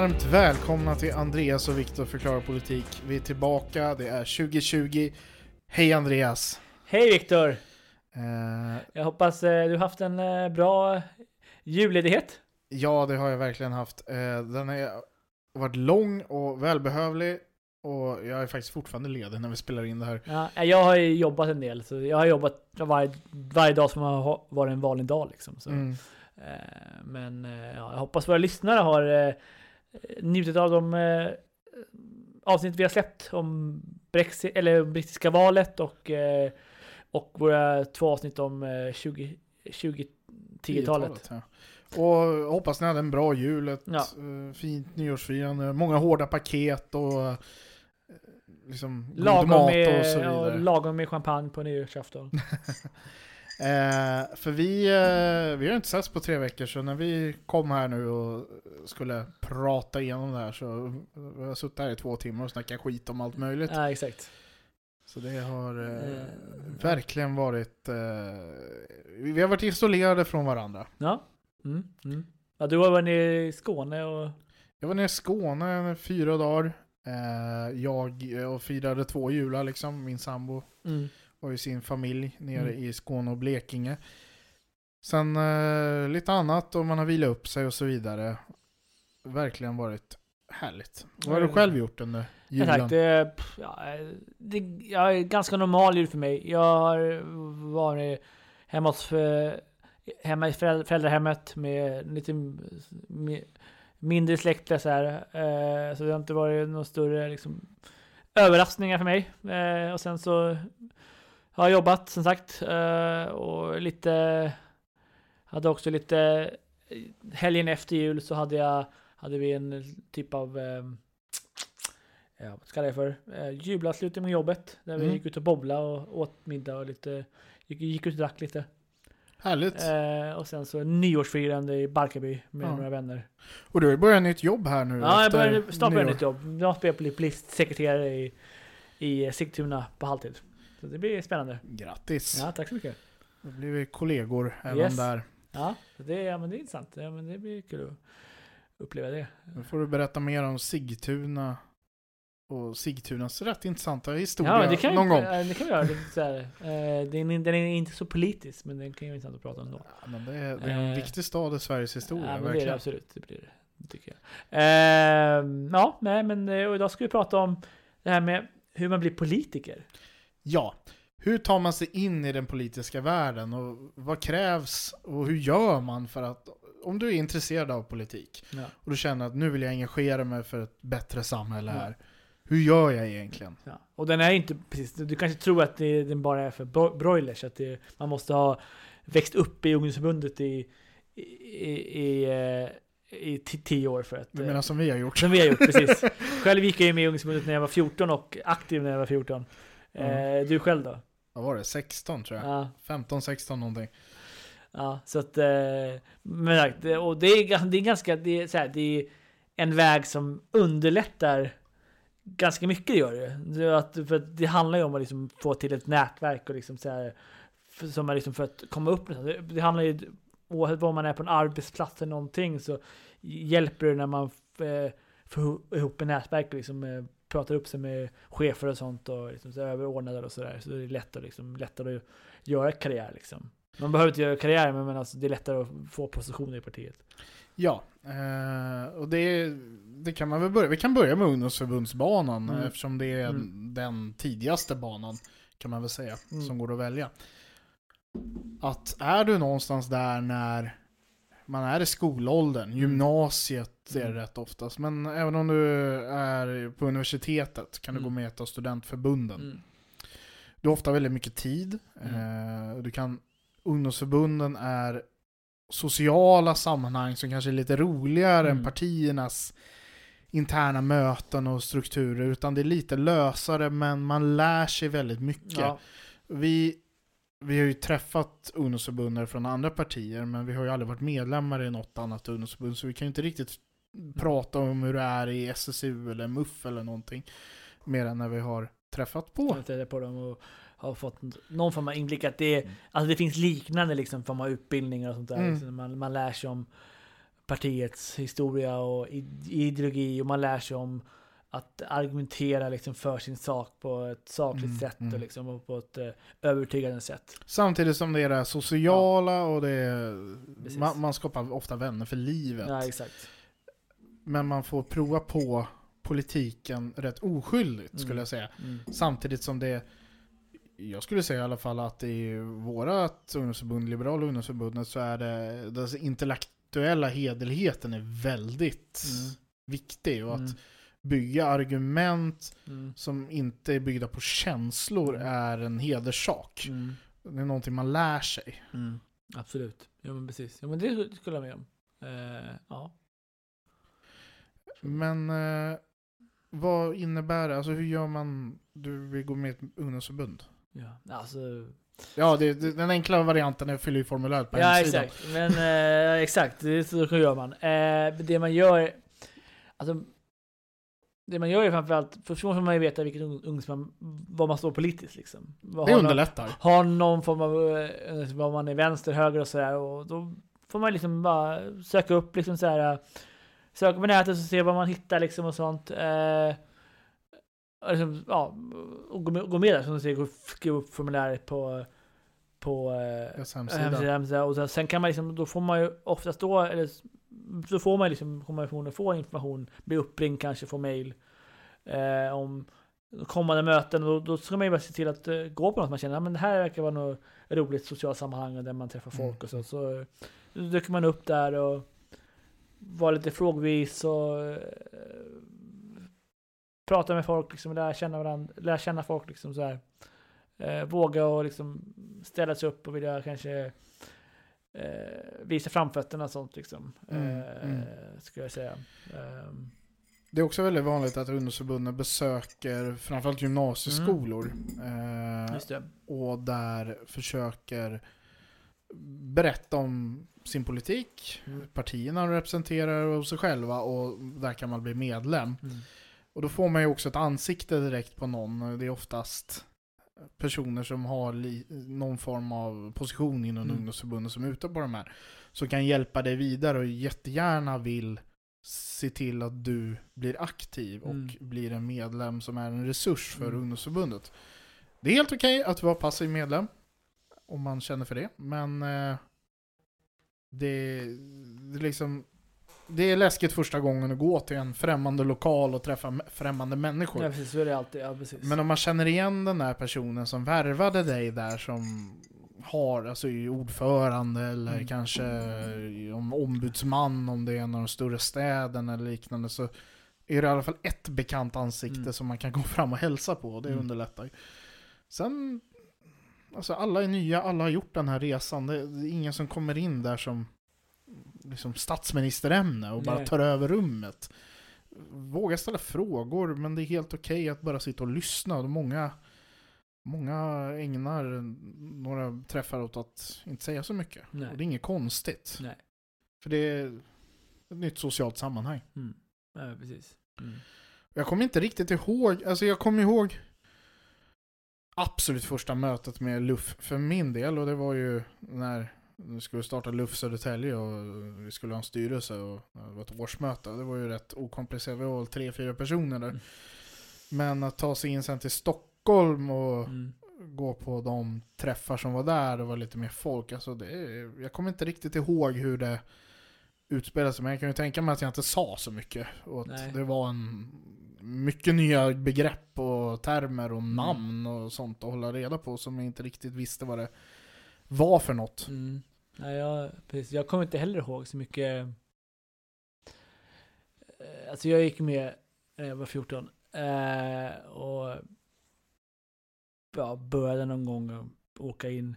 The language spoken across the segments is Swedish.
Varmt välkomna till Andreas och Viktor förklarar politik. Vi är tillbaka, det är 2020. Hej Andreas! Hej Viktor! Eh, Jag hoppas eh, du har haft en eh, bra julledighet. ja, det har jag verkligen haft. Eh, den har varit lång och välbehövlig och jag är faktiskt fortfarande ledig när vi spelar in det här. Ja, jag har ju jobbat en del, så jag har jobbat varje, varje dag som har varit en vanlig dag. Liksom, så. Mm. Eh, Men eh, ja, jag hoppas våra lyssnare har eh, njutit av de eh, avsnitt vi har släppt om Brexit, eller brittiska valet och, eh, och våra två avsnitt om eh, 20, 2010-talet. Ja. Och hoppas ni hade en bra jul, ett Ja. eh, fint nyårsfirande, många hårda paket och eh, liksom god Lagom mat och med, så ja, vidare. lagom med champagne på nyårsafton. Eh, för vi, eh, vi har inte setts på tre veckor, så när vi kom här nu och skulle prata igenom det här så vi har suttit här i två timmar och snackat skit om allt möjligt. ja, exakt. Så det har eh, Eh, verkligen varit... Eh, vi har varit isolerade från varandra. Ja. Mm, mm. ja. Du har varit nere i Skåne och... Jag var nere i Skåne i fyra dagar. Eh, jag och firade två jular liksom, min sambo Mm. Har ju sin familj nere Mm. i Skåne och Blekinge. Sen eh, lite annat och man har vilat upp sig och så vidare. Verkligen varit härligt. Vad har du själv gjort under julen? tack, det, ja, det, ja, är ganska normal jul för mig. Jag har varit hemma hos eh, hemma i föräld- föräldrahemmet med lite mi- mindre släkt så här. Eh, så det har inte varit några större liksom, överraskningar för mig. Eh, och sen så har jobbat som sagt eh, och lite hade också lite helgen efter jul så hade jag hade vi en typ av eh, ja, vad ska jag kalla det för? Eh, julavslutning med jobbet. Där vi Mm. gick ut och bobblade och åt middag och lite gick, gick ut och drack lite. Härligt. Eh, och sen så nyårsfirande i Barkarby med Ja. några vänner. Och du har ju börjat nytt jobb här nu Ja, jag började snart börja nyår. nytt jobb. Jag spelar på listsekreterare i, i Sigtuna på halvtid. Så det blir spännande. Grattis! Ja, tack så mycket. Då blir vi kollegor även Yes. där. Ja, det, ja men det är intressant. Ja, men det blir kul att uppleva det. Nu får du berätta mer om Sigtuna och Sigtunas rätt intressanta historia Ja, det kan, någon vi, gång. det kan vi göra. Så här. Eh, den, är- den är inte så politisk, men den kan ju vara intressant att prata om då. Ja, men det, är, det är en Eh, viktig stad i Sveriges historia, Ja, men det är det absolut. Det blir det. det tycker jag. Ehm, ja, nej, men eh, och idag ska vi prata om det här med hur man blir politiker. Ja, hur tar man sig in i den politiska världen och vad krävs och hur gör man för att, om du är intresserad av politik Ja. och du känner att nu vill jag engagera mig för ett bättre samhälle Ja. här, hur gör jag egentligen? Ja. Och den är inte precis, du kanske tror att det, den bara är för bro- broilers, att det, man måste ha växt upp i ungdomsförbundet i, i, i, i, eh, tio år för att... Du eh, menar som vi har gjort? Som vi har gjort, precis. Själv gick jag ju med i ungdomsförbundet när jag var 14 och aktiv när jag var 14. Eh, du själv då? Vad var det? 16 tror jag? Ja. 15, 16 någonting. Ja, så att... Eh, men, och det är, det är ganska... Det är, så här, det är en väg som underlättar ganska mycket, gör det. Att, för att det handlar ju om att liksom få till ett nätverk och liksom så här, för, som är liksom för att komma upp det. Det handlar ju, oavsett var man är på en arbetsplats eller någonting, så hjälper det när man eh, får ihop ett nätverk och liksom eh, pratar upp sig med chefer och sånt och liksom så överordnade och sådär. Så det är lättare, liksom, lättare att göra karriär liksom. Man behöver inte göra karriär, men alltså, det är lättare att få positioner i partiet. Ja, eh, och det, det kan man väl börja. Vi kan börja med ungdomsförbundsbanan Mm. eftersom det är Mm. den tidigaste banan kan man väl säga Mm. som går att välja. Att är du någonstans där när man är i skolåldern, gymnasiet är det Mm. rätt oftast, men även om du är på universitetet kan du Mm. gå med i ett av studentförbunden. Mm. du har ofta väldigt mycket tid. Mm. Eh, du kan, ungdomsförbunden är sociala sammanhang som kanske är lite roligare Mm. än partiernas interna möten och strukturer. Utan det är lite lösare, men man lär sig väldigt mycket. Ja, Vi, vi har ju träffat ungdomsförbundare från andra partier, men vi har ju aldrig varit medlemmar i något annat ungdomsförbund, så vi kan ju inte riktigt prata om hur det är i SSU eller MUF eller någonting. Mer än när vi har träffat på. jag på dem och har fått någon form av inblick att det, Mm. alltså det finns liknande liksom form av utbildningar och sånt där. Mm. Liksom man, man lär sig om partiets historia och id- ideologi och man lär sig om att argumentera liksom för sin sak på ett sakligt Mm, sätt mm. och, liksom, och på ett eh, övertygande sätt. Samtidigt som det är det sociala och det är, man, man skapar ofta vänner för livet. Ja. Men man får prova på politiken rätt oskyldigt skulle Mm. jag säga. Mm. Samtidigt som det jag skulle säga i alla fall att i vårat ungdomsförbund, Liberala ungdomsförbundet, så är det den intellektuella hederligheten är väldigt Mm. viktig. Och Mm. att bygga argument Mm. som inte är byggda på känslor Mm. är en hederssak. Mm. Det är någonting man lär sig. Mm. Absolut. Ja men precis. Ja men det skulle jag med om. Eh, ja. Men eh, vad innebär det? Alltså hur gör man? Du vill gå med i ett ungdomsförbund? ja. Alltså. Ja, det, det, den enkla varianten är att fylla i formuläret på Ja hemsidan. exakt. Men eh, exakt, det, så gör man. Eh, det man gör. Alltså. Det man gör är framförallt, först måste man ju veta vilket ung- ungdomsman, vad man står politiskt liksom. Det någon- underlättar. har någon form av, eh, vad man är vänster, höger och sådär. Och då får man liksom bara söka upp liksom såhär. Söka på nätet och se vad man hittar liksom och sånt. Eh, och liksom, ja, och gå med, gå med där som du säger, skriva upp formuläret på på eh, hemsida. hemsida. Och sen kan man liksom, då får man ju oftast då, eller så får man liksom information, få information, bli uppringd kanske, få mail eh, om kommande möten. Och då ska man ju bara se till att eh, gå på något man känner, men det här verkar vara något roligt socialt sammanhang där man träffar folk Mm. och så. Så eh, då dyker man upp där och var lite frågvis och eh, prata med folk, liksom, lära känna varandra, lära känna folk liksom så här. Eh, våga och liksom ställa sig upp och vilja kanske eh, visa framfötterna sånt liksom. Mm, eh, mm. Skulle jag säga. Ehm, Det är också väldigt vanligt att ungdomsförbunden besöker framförallt gymnasieskolor. Mm. Eh, och där försöker berätta om sin politik, Mm. partierna de representerar och sig själva och där kan man bli medlem. Mm. Och då får man ju också ett ansikte direkt på någon. Det är oftast personer som har någon form av position inom Mm. ungdomsförbundet som är ute på de här. Som kan hjälpa dig vidare och jättegärna vill se till att du blir aktiv och Mm. blir en medlem som är en resurs för Mm. ungdomsförbundet. Det är helt okej att vara passiv medlem. Om man känner för det. Men eh, det, det är liksom det är läskigt första gången att gå till en främmande lokal och träffa främmande människor. Ja, precis. Så är det alltid. Ja, precis. Men om man känner igen den där personen som värvade dig där som har, alltså ordförande eller Mm. kanske om ombudsman om det är en av de större städerna eller liknande så är det i alla fall ett bekant ansikte Mm. som man kan gå fram och hälsa på och det Mm. underlättar ju. Sen, alltså alla är nya, alla har gjort den här resan. Det är ingen som kommer in där som liksom statsministerämne och bara Nej. tar över rummet. Våga ställa frågor, men det är helt okej att bara sitta och lyssna. Och Många, många ägnar några träffar åt att inte säga så mycket. Nej. Och det är inget konstigt. Nej. För det är ett nytt socialt sammanhang. Mm. Ja, precis. Mm. Jag kommer inte riktigt ihåg, alltså jag kommer ihåg absolut första mötet med LUF för min del och det var ju när vi skulle starta LUF Södertälje och vi skulle ha en styrelse och det var ett årsmöte. Det var ju rätt okomplicerat, vi var tre, fyra personer där. Mm. Men att ta sig in sen till Stockholm och Mm. gå på de träffar som var där, det var lite mer folk. Alltså det, jag kommer inte riktigt ihåg hur det utspelade sig, men jag kan ju tänka mig att jag inte sa så mycket. Och att Nej. det var en mycket nya begrepp och termer och Mm. namn och sånt att hålla reda på som jag inte riktigt visste vad det var för något. Mm. Nej, jag, precis. jag kommer inte heller ihåg så mycket. Eh, Alltså jag gick med när jag var 14. Eh, och ja, började någon gång åka in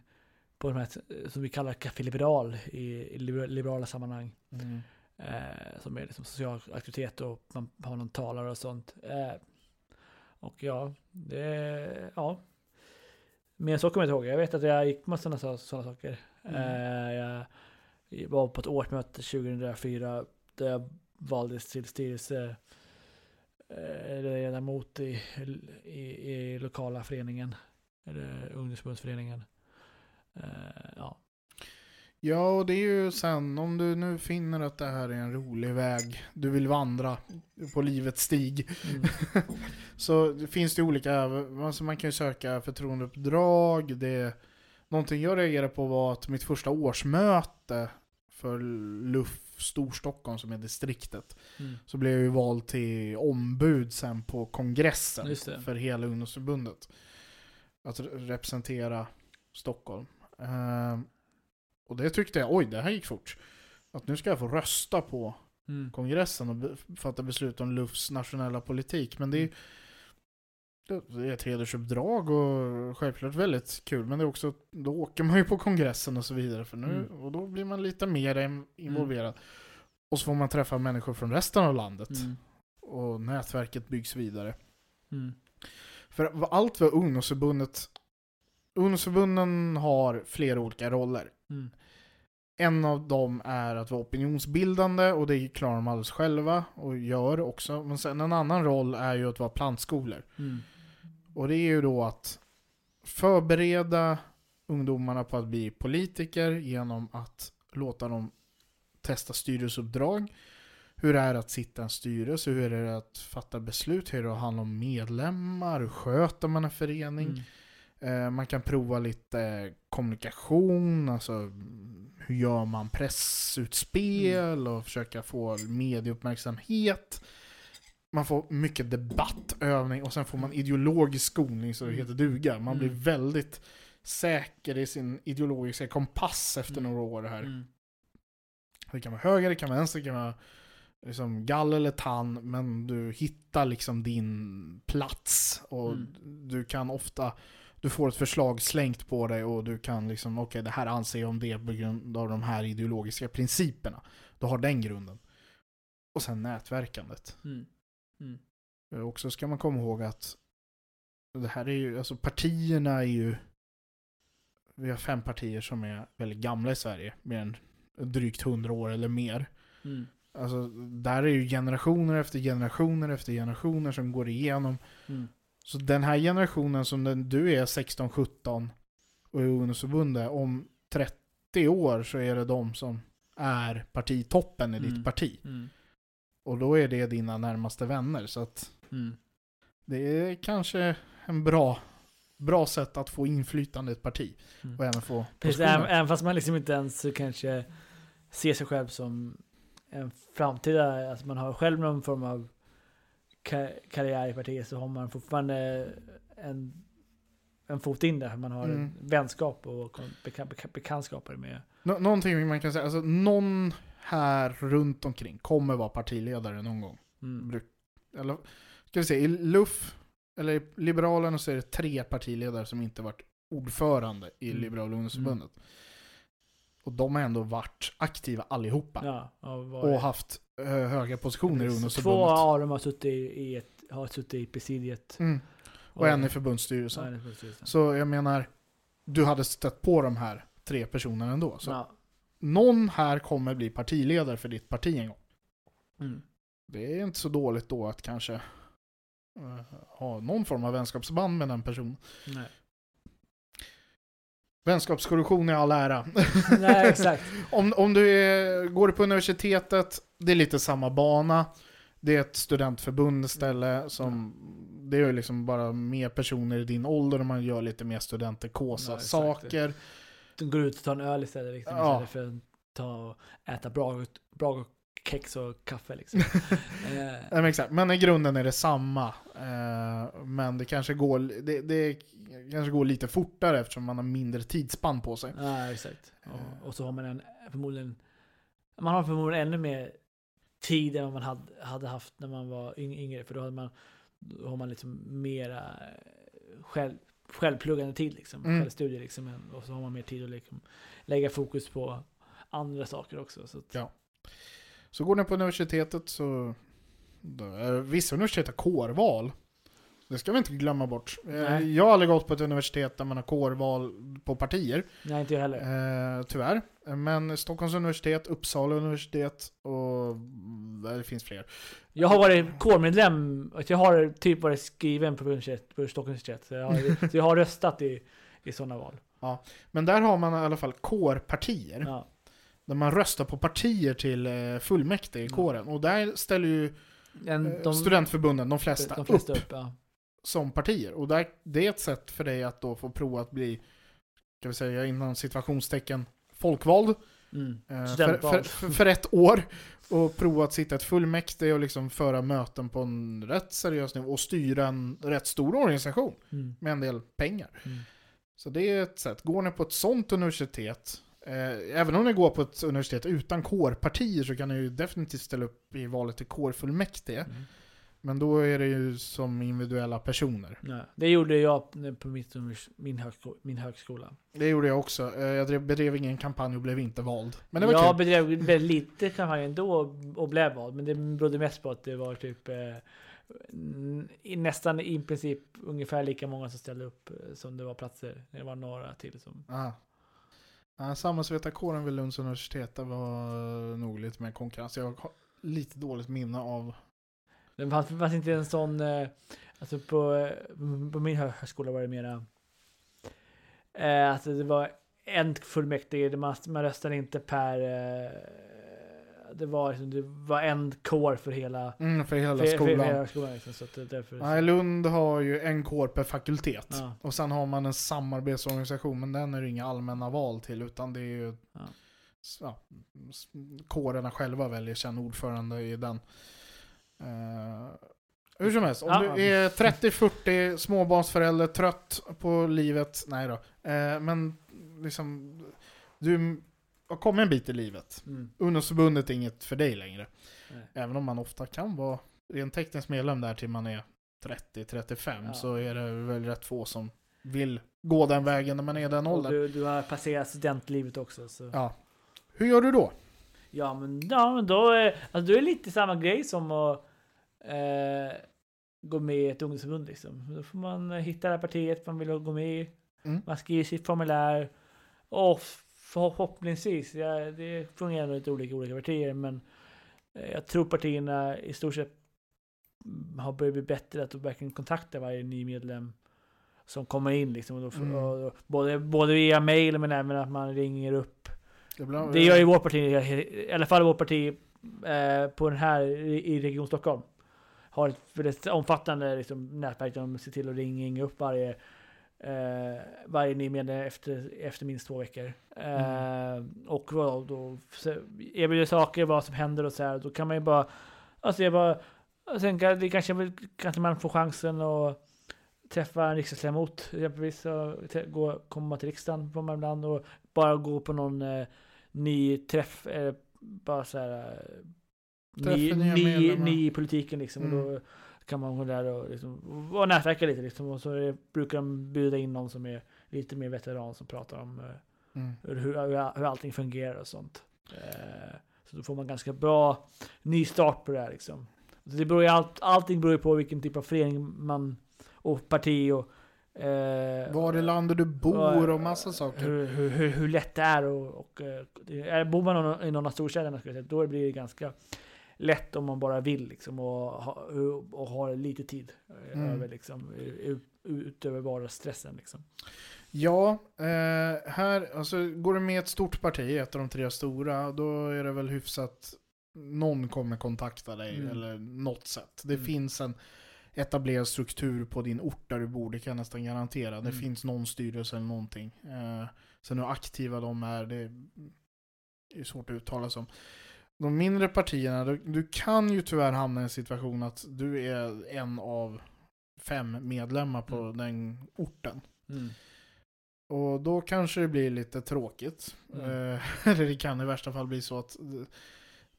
på de här som vi kallar Café Liberal i, i liberala sammanhang. Mm. Eh, som är liksom social aktivitet och man har någon talare och sånt. Eh, och ja, det, ja. Mer så kommer jag inte ihåg. Jag vet att jag gick på sådana, sådana saker. Mm. Eh, jag var på ett årsmöte 2004 där jag valdes till styrelse eh, ledamot i, i, i lokala föreningen. Eller ungdomsförbundsföreningen. Eh, ja. Ja, och det är ju sen om du nu finner att det här är en rolig väg, du vill vandra på livets stig. Mm. så finns det olika, alltså man kan ju söka förtroendeuppdrag. Det, någonting jag reagerade på var att mitt första årsmöte för LUF Storstockholm som är distriktet. Mm. Så blev jag ju vald till ombud sen på kongressen för hela ungdomsförbundet. Att re- representera Stockholm. Ehm, och det tyckte jag, oj det här gick fort. Att nu ska jag få rösta på Mm. kongressen och be- fatta beslut om LUFs nationella politik. Men det är, det är ett hedersuppdrag och självklart väldigt kul. Men det är också, då åker man ju på kongressen och så vidare. För nu, Mm. Och då blir man lite mer in- involverad. Och så får man träffa människor från resten av landet. Mm. Och nätverket byggs vidare. Mm. För allt vad ungdomsförbundet... Ungdomsförbunden har flera olika roller. Mm. En av dem är att vara opinionsbildande och det klarar de alldeles själva och gör också. Men sen en annan roll är ju att vara plantskolor. Mm. Och det är ju då att förbereda ungdomarna på att bli politiker genom att låta dem testa styrelseuppdrag. Hur det är att sitta i en styrelse, hur är det att fatta beslut, hur är det att handla om medlemmar, hur sköter man en förening. Mm. Eh, man kan prova lite kommunikation, alltså mm, hur gör man pressutspel och försöka få medieuppmärksamhet. Man får mycket debattövning och sen får man ideologisk skolning så det Mm. heter duga. Man blir Mm. väldigt säker i sin ideologiska kompass efter Mm. några år här. Mm. Det kan vara höger, det kan vara vänster, det kan vara liksom gall eller tann, men du hittar liksom din plats. Och Mm. du kan ofta, du får ett förslag slängt på dig och du kan liksom, okej det här anser jag om det på grund av de här ideologiska principerna. Du har den grunden. Och sen nätverkandet. Mm. Mm. Eh, Också ska man komma ihåg att det här är ju, alltså partierna är ju, vi har fem partier som är väldigt gamla i Sverige, mer än drygt hundra år eller mer. Mm. Alltså, där är ju generationer efter generationer efter generationer som går igenom. Mm. Så den här generationen som den, du är 16-17 och är ungdomsförbundet, om 30 år så är det de som är partitoppen i Mm. ditt parti. Mm. Och då är det dina närmaste vänner. Så att Mm. det är kanske en bra, bra sätt att få inflytande i ett parti. Mm. Och även få Precis, även, även fast man liksom inte ens kanske ser sig själv som en framtida, alltså man har själv någon form av karriär i partiet så har man fortfarande en, en fot in där. Man har Mm. vänskap och beka, beka, bekantskaper med. Nå- någonting man kan säga, alltså någon här runt omkring kommer vara partiledare någon gång. Mm. Eller, ska vi se, i LUF, eller i Liberalerna så är det tre partiledare som inte varit ordförande i Mm. Liberala ungdomsförbundet. Och de har ändå varit aktiva allihopa. Ja, och, Och haft eh, höga positioner i Två ungdomsförbundet. av dem har suttit i, ett, har suttit i presidiet. Mm. Och en i förbundsstyrelsen. Ja, förbundsstyrelsen. Så jag menar, du hade stött på de här tre personerna ändå. Så Ja. någon här kommer bli partiledare för ditt parti en gång. Mm. Det är inte så dåligt då att kanske eh, ha någon form av vänskapsband med den personen. Nej. Vänskapskorruption är all ära. Nej, exakt. om, om du är, går på universitetet, det är lite samma bana. Det är ett studentförbund istället. Som, Det är ju liksom bara mer personer i din ålder och man gör lite mer studentekosa Ja, saker. De går ut och tar en öl istället, liksom, Ja. istället för att ta och äta bra, bra kex och kaffe. Liksom. eh, Nej, men, exakt. men i grunden är det samma. Eh, men det kanske, går, det, det kanske går lite fortare eftersom man har mindre tidsspann på sig. ja, exakt. Eh. Och, och så har man en, förmodligen, man har förmodligen ännu mer tid än vad man hade, hade haft när man var yng- yngre. För då, hade man, då har man liksom mera själv, självpluggande tid liksom. Mm. Självstudier liksom. Och så har man mer tid att liksom lägga fokus på andra saker också. Så att, Ja. Så går ni på universitetet så... Vissa universitet har kårval. Det ska vi inte glömma bort. Eh, Nej. Jag har aldrig gått på ett universitet där man har kårval på partier. Nej, inte jag heller. Eh, tyvärr. Men Stockholms universitet, Uppsala universitet och det finns fler. Jag har varit kårmedlem, jag har typ varit skriven på, universitet, på Stockholms universitet. Så jag har, så jag har röstat i, i sådana val. Men där har man i alla fall kårpartier. Ja. Där man röstar på partier till eh, fullmäktige i Mm. kåren. Och där ställer ju En, eh, studentförbunden, de flesta, de flesta upp upp. ja. som partier. Och där, det är ett sätt för dig att då få prova att bli, kan vi säga inom situationstecken, folkvald. Mm. Eh, för, för, för ett år. Och prova att sitta i ett fullmäktige och liksom föra möten på en rätt seriös nivå. Och styra en rätt stor organisation Mm. med en del pengar. Mm. Så det är ett sätt. Går ni på ett sånt universitet, eh, även om ni går på ett universitet utan kårpartier så kan ni ju definitivt ställa upp i valet till kårfullmäktige. Mm. Men då är det ju som individuella personer. Nej, det gjorde jag på mitt, min, högsko, min högskola. Det gjorde jag också. Eh, Jag drev, bedrev ingen kampanj och blev inte vald. Men det var jag kul. bedrev väldigt lite kampanj ändå och blev vald. Men det berodde mest på att det var typ eh, nästan i princip ungefär lika många som ställde upp eh, som det var platser. Det var några till som... Ah. Samhällsvetarkåren vid Lunds universitet var nog lite mer konkurrens. Jag har lite dåligt minne av... Det fanns, fanns inte en sån... Eh, alltså på, eh, på min högskola var det mera... Eh, alltså det var en fullmäktige, man, man röstade inte per... Det, var, liksom, det var en kår för hela, Mm, för hela för, skolan. för hela skolan. Liksom, så det, därför, Nej, Lund har ju en kår per fakultet. Ja. Och sen har man en samarbetsorganisation, men den är det inga allmänna val till, utan det är ju... Ja. Ja, kårerna själva väljer sen ordförande i den. Eh, hur som helst, om Ja. du är 30-40, småbarnsförälder, trött på livet, nej då. Eh, men liksom, du har kommit en bit i livet. Mm. Ungdomsförbundet är inget för dig längre. Nej. Även om man ofta kan vara rent tekniskt medlem där till man är 30-35 Ja. så är det väl rätt få som vill gå den vägen när man är den åldern. du, du har passerat studentlivet också. Så. Ja. Ja. Hur gör du då? men, ja, men då är alltså, du är lite samma grej som att eh, gå med i ett ungdomsförbund. Liksom. Då får man hitta det partiet man vill gå med i. Mm. Man skriver sitt formulär. Och förhoppningsvis, ja, det fungerar nog lite olika olika partier, men eh, jag tror partierna i stort sett har börjat bli bättre att verkligen kontakta varje ny medlem som kommer in. Liksom, och då, Mm. och, och, både, både via mail men även att man ringer upp. Ibland, Det gör ju vårt parti, i alla fall vårt parti eh, på den här i, i Region Stockholm. Har ett väldigt omfattande liksom, nätverk där de ser till att ringa upp varje, eh, varje ny medlem efter, efter minst två veckor. Eh, Och då så erbjuder saker, vad som händer och så här. Då kan man ju bara, alltså jag bara, sen kan, det kanske, kanske man får chansen att träffa en riksdagsledamot exempelvis. Och gå, komma till riksdagen man ibland och bara gå på någon eh, ny träff. Eh, bara så här. eh, Ny, ny, ny i politiken liksom. Och Mm. då kan man gå där och, liksom, och nätverka lite liksom. Och så är, brukar de bjuda in någon som är lite mer veteran som pratar om eh, Mm. hur, hur, hur allting fungerar och sånt. Eh, så då får man ganska bra ny start på det här liksom. Så det beror ju allt, allting beror ju på vilken typ av förening man och parti och eh, Var i landet du bor och massa saker. hur, hur, hur, hur lätt det är och, och eh, det är, bor man i någon av storstäderna skulle jag säga, då blir det ganska lätt om man bara vill liksom och, ha, och har lite tid eh, Mm. över liksom ut, utöver vardagsstressen liksom. Ja, eh, här, alltså går du med ett stort parti, ett av de tre stora, då är det väl hyfsat någon kommer kontakta dig Mm. eller något sätt. Det Mm. finns en etablerad struktur på din ort där du bor, det kan jag nästan garantera. Det Mm. finns någon styrelse eller någonting. Eh, sen hur aktiva de är, det är svårt att uttala sig om. De mindre partierna, du, du kan ju tyvärr hamna i en situation att du är en av fem medlemmar på Mm. den orten. Mm. Och då kanske det blir lite tråkigt. Mm. Eh, eller det kan i värsta fall bli så att eh,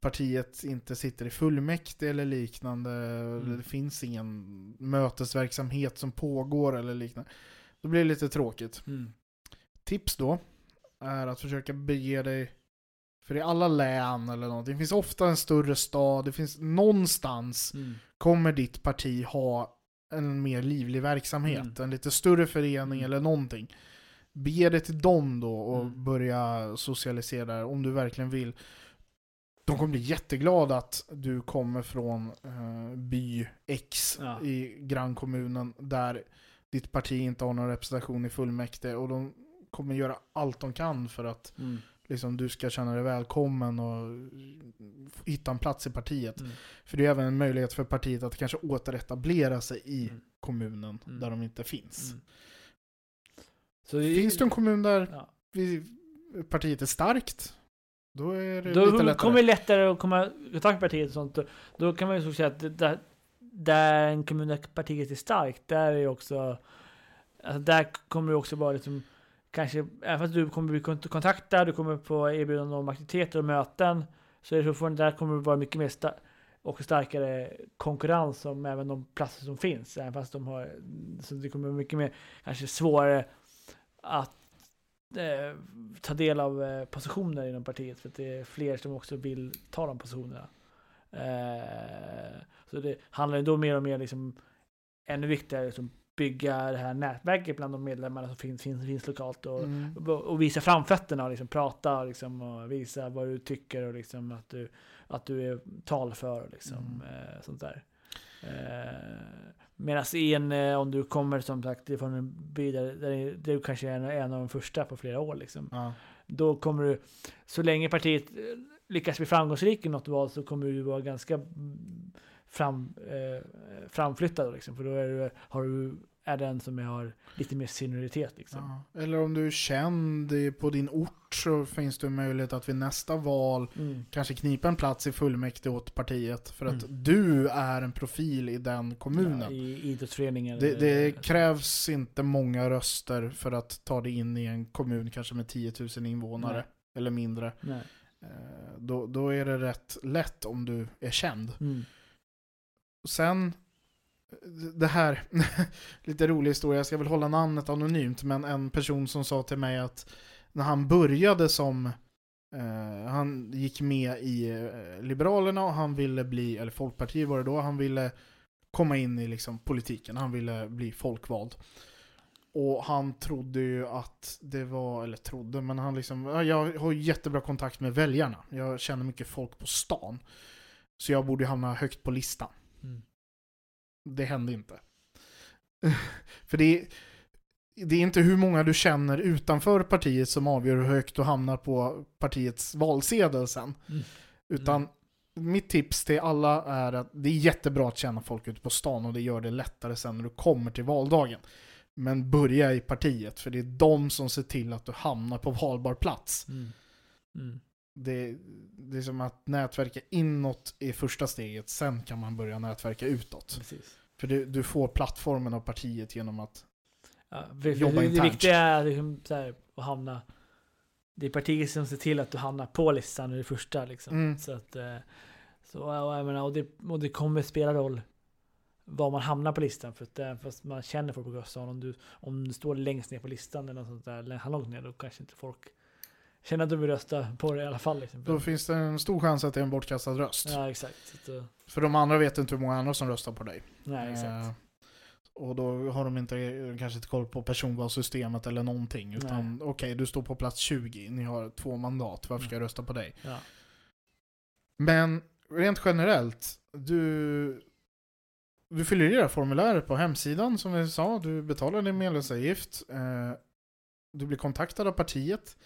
partiet inte sitter i fullmäktige eller liknande. Mm. Det finns ingen mötesverksamhet som pågår eller liknande. Då blir det lite tråkigt. Mm. Tips då är att försöka bege dig för i alla län eller någonting, det finns ofta en större stad, det finns någonstans Mm. kommer ditt parti ha en mer livlig verksamhet, Mm. en lite större förening Mm. eller någonting. Bege dig till dem då och Mm. börja socialisera om du verkligen vill. De kommer bli jätteglada att du kommer från eh, by X Ja. i grannkommunen där ditt parti inte har någon representation i fullmäktige och de kommer göra allt de kan för att Mm. Liksom, du ska känna dig välkommen och hitta en plats i partiet. Mm. För det är även en möjlighet för partiet att kanske återetablera sig i Mm. kommunen Mm. där de inte finns. Mm. Så Finns det en kommun där ja. vi, partiet är starkt, då är det Då lite lättare. kommer det lättare att komma i kontakt med partiet och sånt. Då, kan man ju så säga att där, där en kommun där partiet är starkt, där är också... Alltså där kommer det också vara liksom... Kanske, även fast du kommer bli kontaktad, du kommer få erbjudanden om aktiviteter och möten. Så är det fortfarande, där kommer det vara mycket mer sta- och starkare konkurrens om även de platser som finns. Även fast de har... Så det kommer vara mycket mer, kanske svårare att eh, ta del av eh, positioner inom partiet för att det är fler som också vill ta de positionerna. Eh, så det handlar ju då mer och mer liksom ännu viktigare liksom bygga det här nätverket bland de medlemmarna som finns, finns, finns lokalt och, Mm. och, och visa framfötterna och liksom prata liksom, och visa vad du tycker och liksom att du, att du är talför och liksom, Mm. eh, sånt där. Eh, Medan en, eh, om du kommer som sagt från en by där, där, du kanske är en, en av de första på flera år liksom. Ja. Då kommer du, så länge partiet lyckas bli framgångsrik i något val så kommer du vara ganska fram, eh, framflyttad liksom. För då du, har du, är den som har lite mer senioritet liksom. Ja. Eller om du är känd på din ort så finns det möjlighet att vid nästa val Mm. kanske knipa en plats i fullmäktige åt partiet för att Mm. du är en profil i den kommunen. Ja, I idrottsföreningar. Det, det krävs inte många röster för att ta dig in i en kommun kanske med 10 000 invånare Nej. eller mindre. Nej. Eh, Då, då är det rätt lätt om du är känd. Mm. Sen, det här, lite rolig historia, jag ska väl hålla namnet anonymt, men en person som sa till mig att när han började som, eh, han gick med i eh, Liberalerna och han ville bli, eller Folkpartiet var det då, han ville komma in i liksom politiken, han ville bli folkvald. Och han trodde ju att det var, eller trodde, men han liksom, jag har jättebra kontakt med väljarna. Jag känner mycket folk på stan. Så jag borde hamna högt på listan. Mm. Det hände inte. För det är, det är inte hur många du känner utanför partiet som avgör hur högt du hamnar på partiets valsedel sen. Mm. Utan mitt tips till alla är att det är jättebra att känna folk ute på stan och det gör det lättare sen när du kommer till valdagen. Men börja i partiet, för det är de som ser till att du hamnar på valbar plats. Mm. Mm. Det, det är som att nätverka inåt är första steget, sen kan man börja nätverka utåt. Precis. För du, du får plattformen av partiet genom att... Ja, för, för Jobba det, det internt. viktiga är liksom, så här, att hamna... Det är partiet som ser till att du hamnar på listan i det första. Liksom. Mm. Så att, eh, så, och, jag menar, och, det, och det kommer spela roll var man hamnar på listan. För att även fast man känner folk på Gottsson, om du, om du står längst ner på listan eller något sånt där, eller långt ner, då kanske inte folk känner att de vill rösta på det i alla fall. Liksom. Då finns det en stor chans att det är en bortkastad röst. Ja, exakt. Att, eh, För de andra vet inte hur många andra som röstar på dig. nej, exakt. Eh, och då har de inte, eh, kanske inte koll på personvalssystemet eller någonting. Utan okej, du står på plats 20, ni har två mandat, varför ska jag rösta på dig? Ja. Men rent generellt, du, du fyller i det här formuläret på hemsidan som vi sa, du betalar din medlemsavgift, eh, du blir kontaktad av partiet.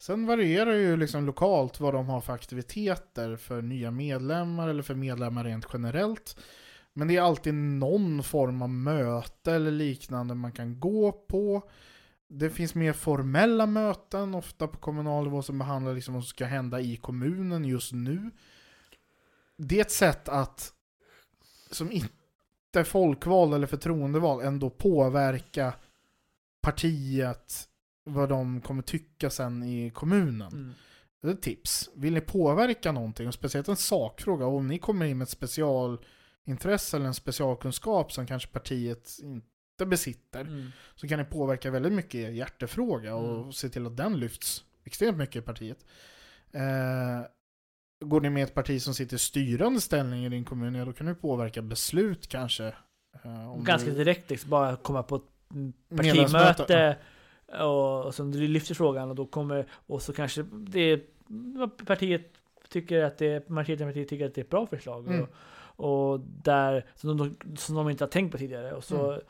Sen varierar ju liksom lokalt vad de har för aktiviteter för nya medlemmar eller för medlemmar rent generellt. Men det är alltid någon form av möte eller liknande man kan gå på. Det finns mer formella möten, ofta på kommunal nivå, som behandlar liksom vad som ska hända i kommunen just nu. Det är ett sätt att, som inte är folkvald eller förtroendevald, ändå påverka partiet, vad de kommer tycka sen i kommunen. Mm. Det är ett tips. Vill ni påverka någonting, och speciellt en sakfråga, om ni kommer in med ett specialintresse eller en specialkunskap som kanske partiet inte besitter, Mm. så kan det påverka väldigt mycket i er hjärtefråga och Mm. se till att den lyfts extremt mycket i partiet. Eh, går ni med ett parti som sitter i styrande ställning i din kommun, ja då kan det påverka beslut kanske. Eh, Ganska du- direkt liksom, bara komma på ett partimöte och, som du lyfter frågan och då kommer och så kanske det partiet tycker att det majoriteten partiet tycker att det är ett bra förslag Mm. och, och där som de, som de inte har tänkt på tidigare och så Mm.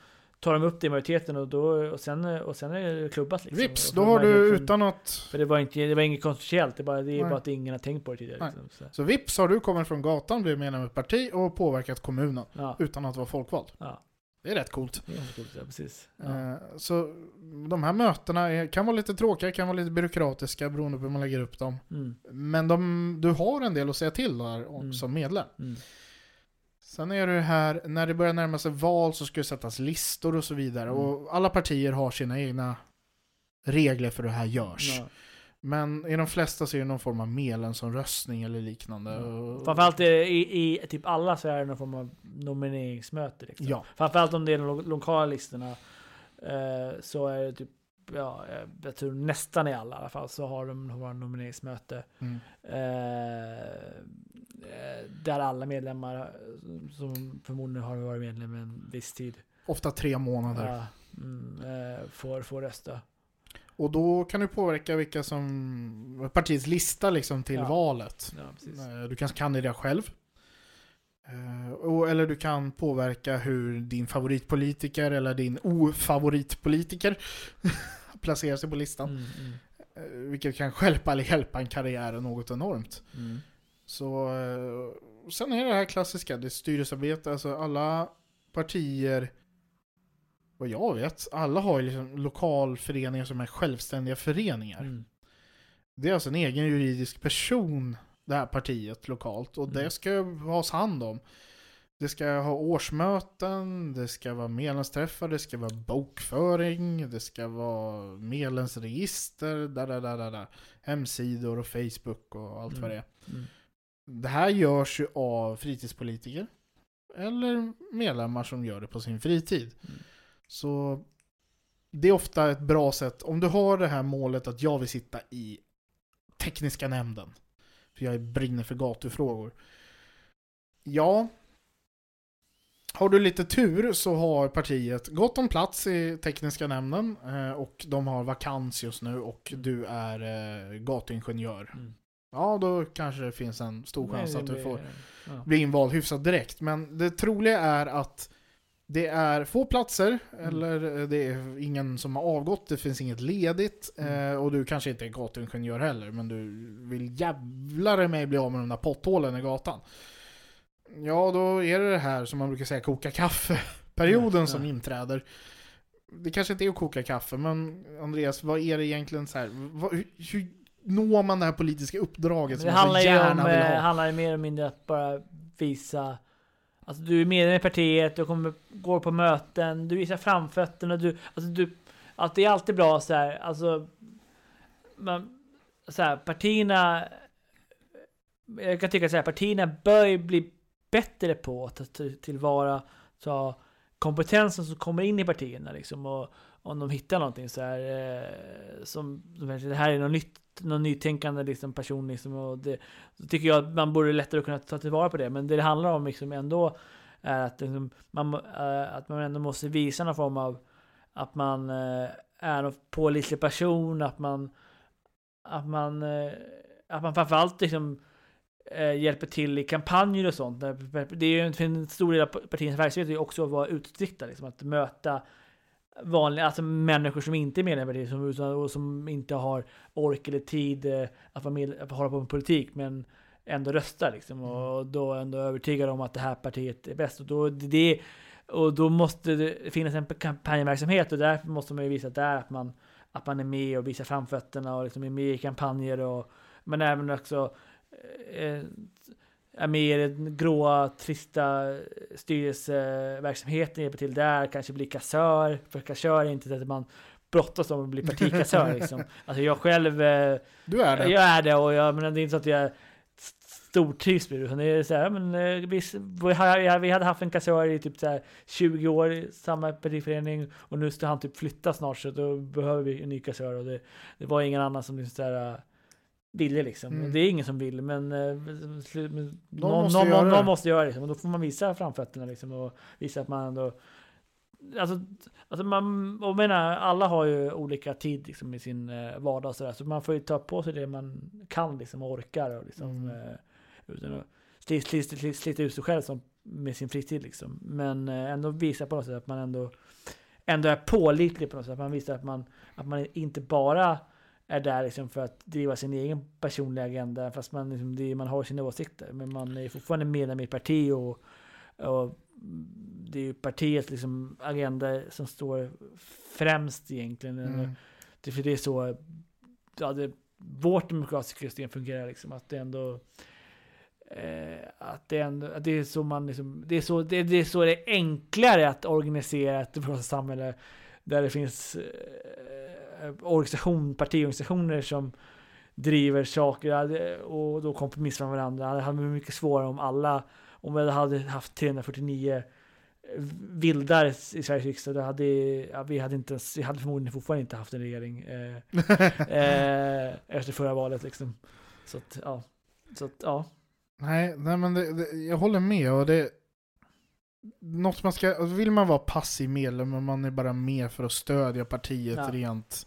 tar de upp det i majoriteten och då och sen och sen är det klubbat liksom. Vips, då har du utan att... för det var inte det var inget kontroversiellt det, är bara, det är Nej. bara att ingen har tänkt på det tidigare liksom. så, Så vips har du kommit från gatan, blivit medlem i ett parti och påverkat kommunen ja, utan att vara folkvald. ja, Det är rätt coolt. det är coolt, ja, precis ja. Eh, Så de här mötena är, kan vara lite tråkiga, kan vara lite byråkratiska beroende på hur man lägger upp dem. Mm, Men de, du har en del att säga till där Mm. som medlem. mm, Sen är det här, när det börjar närma sig val så ska det sättas listor och så vidare. Mm. Och alla partier har sina egna regler för hur det här görs. ja. Men i de flesta så är det någon form av medlemsomröstning eller liknande. Och- Framförallt i, i, typ alla så är det någon form av nomineringsmöte. Liksom. Ja. Framförallt om det är de lo- lokala listorna. Eh, så är det typ, ja, eh, jag tror nästan i alla i alla fall så har de av nomineringsmöte. Mm. Eh, eh, där alla medlemmar eh, som förmodligen har varit medlem en viss tid. Ofta tre månader. Ja, mm, eh, får, får rösta. Och då kan du påverka vilka som, partiets lista liksom till Ja. valet. Ja. Eh, Du kan kandidera själv. Eh, Eller du kan påverka hur din favoritpolitiker eller din ofavoritpolitiker placerar sig på listan. Mm, mm, Eh, Vilket kan hjälpa eller hjälpa en karriär något enormt. mm. Så, sen är det här klassiska, det är styrelsearbete, alltså alla partier, vad jag vet, alla har ju liksom lokalföreningar som är självständiga föreningar. Mm. Det är alltså en egen juridisk person, det här partiet lokalt, och det Mm. ska has hand om. Det ska ha årsmöten, det ska vara medlemsträffar, det ska vara bokföring, det ska vara medlemsregister, där, där, där, där, där. hemsidor och Facebook och allt vad det är. Mm. Det här görs ju av fritidspolitiker. Eller medlemmar som gör det på sin fritid. Mm. Så det är ofta ett bra sätt, om du har det här målet att jag vill sitta i tekniska nämnden. För jag brinner för gatufrågor. Ja. Har du lite tur så har partiet gott om plats i tekniska nämnden eh, och de har vakans just nu och du är eh, gatuingenjör. Mm. Ja, då kanske det finns en stor chans Nej, att du blir- får ja. bli invald hyfsat direkt. Men det troliga är att det är få platser, Mm. eller det är ingen som har avgått, det finns inget ledigt, Mm. eh, och du kanske inte är gatuingenjör heller, men du vill jävlar mig bli av med de där potthålen i gatan. Ja, då är det det här som man brukar säga koka kaffe-perioden ja. som inträder. Det kanske inte är att koka kaffe, men Andreas, vad är det egentligen så här? Vad, hur, hur når man det här politiska uppdraget som det man så gärna om, vill eh, ha? handlar ju mer eller mindre att bara visa Alltså du är medlem i partiet, du kommer, går på möten, du visar framfötterna, du, alltså du, att det är alltid bra så här, alltså man, så här, partierna jag kan tycka så här, partierna bör bli bättre på att ta tillvara ta kompetensen som kommer in i partierna liksom och om de hittar någonting så här eh, som det här är något nytt, någon nytänkande liksom person liksom och det, så tycker jag att man borde lättare kunna ta tillvara på det. Men det det handlar om liksom ändå är att, liksom, man, äh, att man ändå måste visa någon form av att man äh, är en pålitlig person, att man att man, äh, att man framförallt liksom hjälper till i kampanjer och sånt. Det är ju en, en stor del av partiets verksamhet är också att vara utåtriktad, liksom, att möta vanliga, alltså människor som inte är medlemmar i som, utan- och som inte har ork eller tid eh, att, vara med, att hålla på med politik men ändå rösta liksom och då ändå övertygade om att det här partiet är bäst. Och då, det, och då måste det finnas en kampanjverksamhet och därför måste man ju visa där att man, att man är med och visar framfötterna och liksom är med i kampanjer och men även också eh, är med i den gråa, trista styrelseverksamheten, hjälper till där, kanske blir kassör. För kassör är inte så att man brottas om att bli partikassör liksom. Alltså jag själv, eh, Du är det. jag är det och jag, men det är inte så att jag stortrivs med det. Utan det är så här, men, eh, vi, vi, hade- haft en kassör i typ så här 20 år i samma partiförening och nu ska han typ flytta snart så då behöver vi en ny kassör och det, det var ingen annan som liksom så här, eh, ville liksom. Mm. Det är ingen som vill men, eh, men någon, måste någon, göra någon, någon måste göra det. Liksom. Och då får man visa framfötterna liksom, och visa att man ändå Alltså, alltså man, och menar, alla har ju olika tid liksom, i sin eh, vardag och sådär, så man får ju ta på sig det man kan liksom, och orkar och liksom, Mm. eh, utan att slita, slita, slita, slita ut sig själv som, med sin fritid. Liksom. Men eh, ändå visa på något sätt att man ändå, ändå är pålitlig på något sätt. Att man visar att man, att man inte bara är där liksom för att driva sin egen personliga agenda, fast man, liksom, det, man har sina åsikter. Men man är fortfarande medlem i ett parti och, och det är ju partiets liksom, agenda som står främst egentligen. Mm. Det, för det är så ja, det, vårt demokratiska system fungerar. Liksom, att det ändå eh, att det, ändå, att det är så man liksom, det är så det, det är så det är enklare att organisera ett demokratiskt samhälle där det finns eh, organisation, partiorganisationer som driver saker och då kompromissar med varandra. Det hade varit mycket svårare om alla, om vi hade haft 349 vildar i Sveriges riksdag, då hade, ja, vi, hade inte, ens- vi hade förmodligen fortfarande inte haft en regering eh, eh, efter förra valet. Liksom. Så att, ja. Så att, ja. Nej, nej men det, det, jag håller med. Och det, något man ska, alltså vill man vara passiv medlem, men man är bara med för att stödja partiet Ja. rent,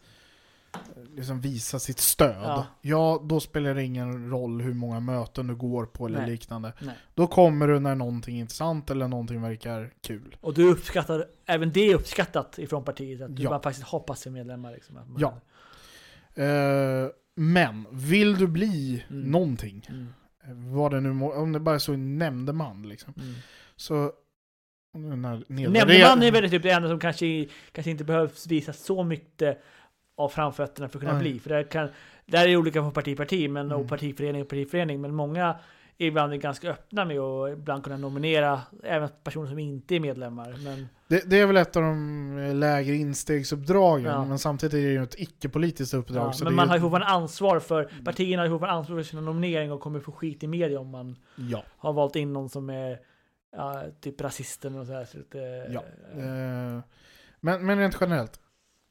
eh, liksom visa sitt stöd. Ja. Ja. då spelar det ingen roll hur många möten du går på eller Nej. liknande. Nej. Då kommer du när någonting är intressant eller någonting verkar kul. Och du uppskattar, även det är uppskattat ifrån partiet, att du Ja. bara faktiskt har passiva medlemmar. Liksom, man, Ja. Eh, men, vill du bli Mm. någonting, Mm, vad det nu må, om det bara är så nämndeman liksom, mm. så Nämndeman är väl typ det enda som kanske, kanske inte behövs visa så mycket av framfötterna för att kunna Nej. bli. För det kan, där är det olika från parti till parti, men, Mm. och partiförening och partiförening. Men många ibland är ganska öppna med att ibland kunna nominera även personer som inte är medlemmar. Men Det, det är väl ett av de lägre instegsuppdragen, Ja. men samtidigt är det ju ett icke-politiskt uppdrag. Ja, men man har ju fortfarande ansvar för, partierna har ju fortfarande ansvar för sina nomineringar och kommer få skit i media om man Ja. har valt in någon som är ja, typ rasisten och sådär. Så att, eh, Ja. Eh, men, men rent generellt,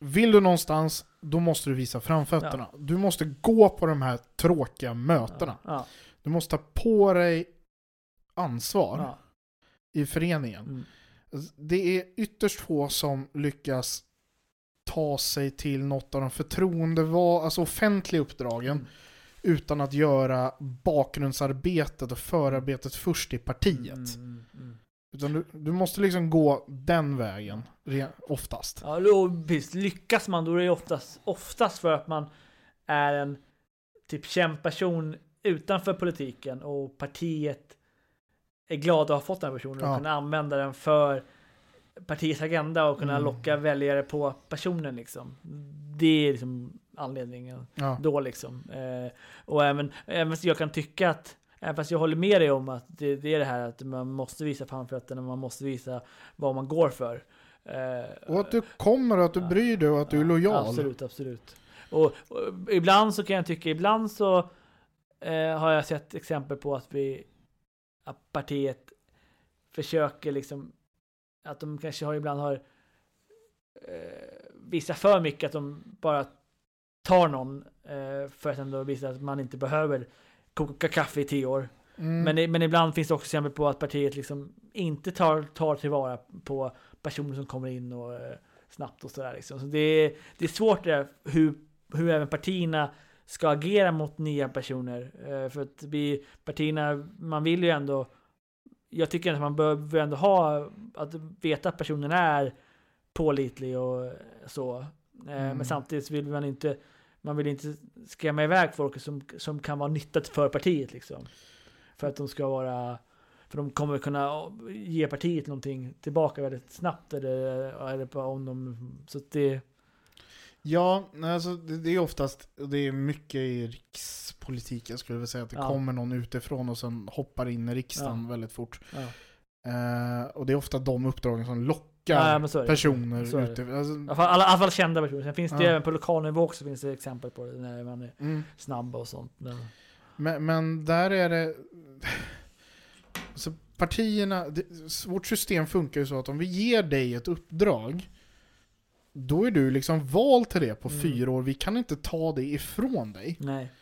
vill du någonstans, då måste du visa framfötterna. Du måste gå på de här tråkiga mötena. Ja, Du måste ta på dig ansvar ja, i föreningen. mm, Det är ytterst få som lyckas ta sig till något av de förtroendeval, alltså offentliga uppdragen Mm. Utan att göra bakgrundsarbetet och förarbetet först i partiet. mm, mm, mm. Utan du, du måste liksom gå den vägen, oftast. Ja, precis. Lyckas man då är det oftast, oftast för att man är en typ känd person utanför politiken och partiet är glada att ha fått den här personen och Ja. kunna använda den för partiets agenda och kunna Mm. locka väljare på personen liksom. Det är liksom anledningen Ja. då liksom. Eh, och även, även jag kan tycka att Även fast jag håller med dig om att det, det är det här att man måste visa framfötterna, man måste visa vad man går för. Eh, Och att du kommer och att du Ja. bryr dig och att du är lojal. Absolut, absolut. Och, och ibland så kan jag tycka, ibland så eh, har jag sett exempel på att vi, att partiet försöker liksom, att de kanske har ibland har eh, visat för mycket att de bara tar någon eh, för att ändå visa att man inte behöver koka kaffe i tio år. Mm. Men, men ibland finns det också exempel på att partiet liksom inte tar, tar tillvara på personer som kommer in och eh, snabbt och sådär. Liksom. Så det, är, det är svårt det där, hur, hur även partierna ska agera mot nya personer. Eh, för att vi, partierna, man vill ju ändå jag tycker att man behöver ändå ha att veta att personen är pålitlig och så. Eh, Mm. Men samtidigt vill man inte man vill inte skrämma iväg folk som, som kan vara nyttigt för partiet liksom. För att de ska vara för de kommer kunna ge partiet någonting tillbaka väldigt snabbt eller, eller om de så att det Ja, alltså, det, är oftast, det är mycket i rikspolitiken skulle jag vilja säga, att det Ja. kommer någon utifrån och sen hoppar in i riksdagen väldigt fort. ja. Eh, och det är ofta de uppdragen som lockar Så är det. personer Så utifrån. Alltså, I alla fall, alla, alla kända personer. Sen finns det Ja. även på lokal nivå också finns det exempel på det när man är mm. snabb och sånt. Men, Men, men där är det... Alltså partierna, det, vårt system funkar ju så att om vi ger dig ett uppdrag, då är du liksom vald till det på Mm. fyra år. Vi kan inte ta det ifrån dig. Nej.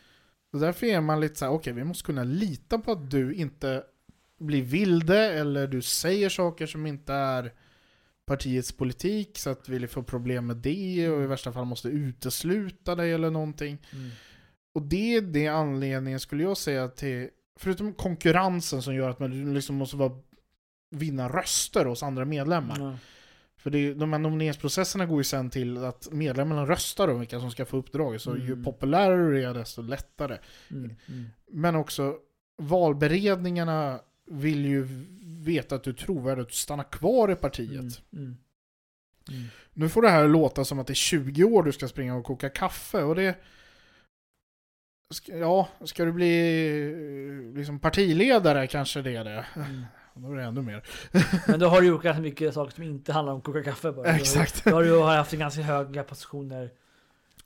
Så därför är man lite så här: okej vi måste kunna lita på att du inte blir vilde eller du säger saker som inte är partiets politik så att vi får problem med det och i värsta fall måste utesluta dig eller någonting. Mm. Och det är det anledningen skulle jag säga till, förutom konkurrensen som gör att man liksom måste vara, vinna röster hos andra medlemmar. Ja. För det, de här nomineringsprocesserna går ju sen till att medlemmarna röstar om vilka som ska få uppdraget. Så ju Mm. populärare du är desto lättare. Mm. Mm. Men också valberedningarna vill ju veta att du är trovärdig, att du stannar kvar i partiet. Mm. Mm. Mm. Nu får det här låta som att det är 20 år du ska springa och koka kaffe och det... Ja, ska du bli eh, liksom partiledare kanske det är det. Mm. Då är det ännu mer. Men då har du gjort ganska mycket saker som inte handlar om att koka kaffe bara. Exakt. Då har du haft ganska höga positioner.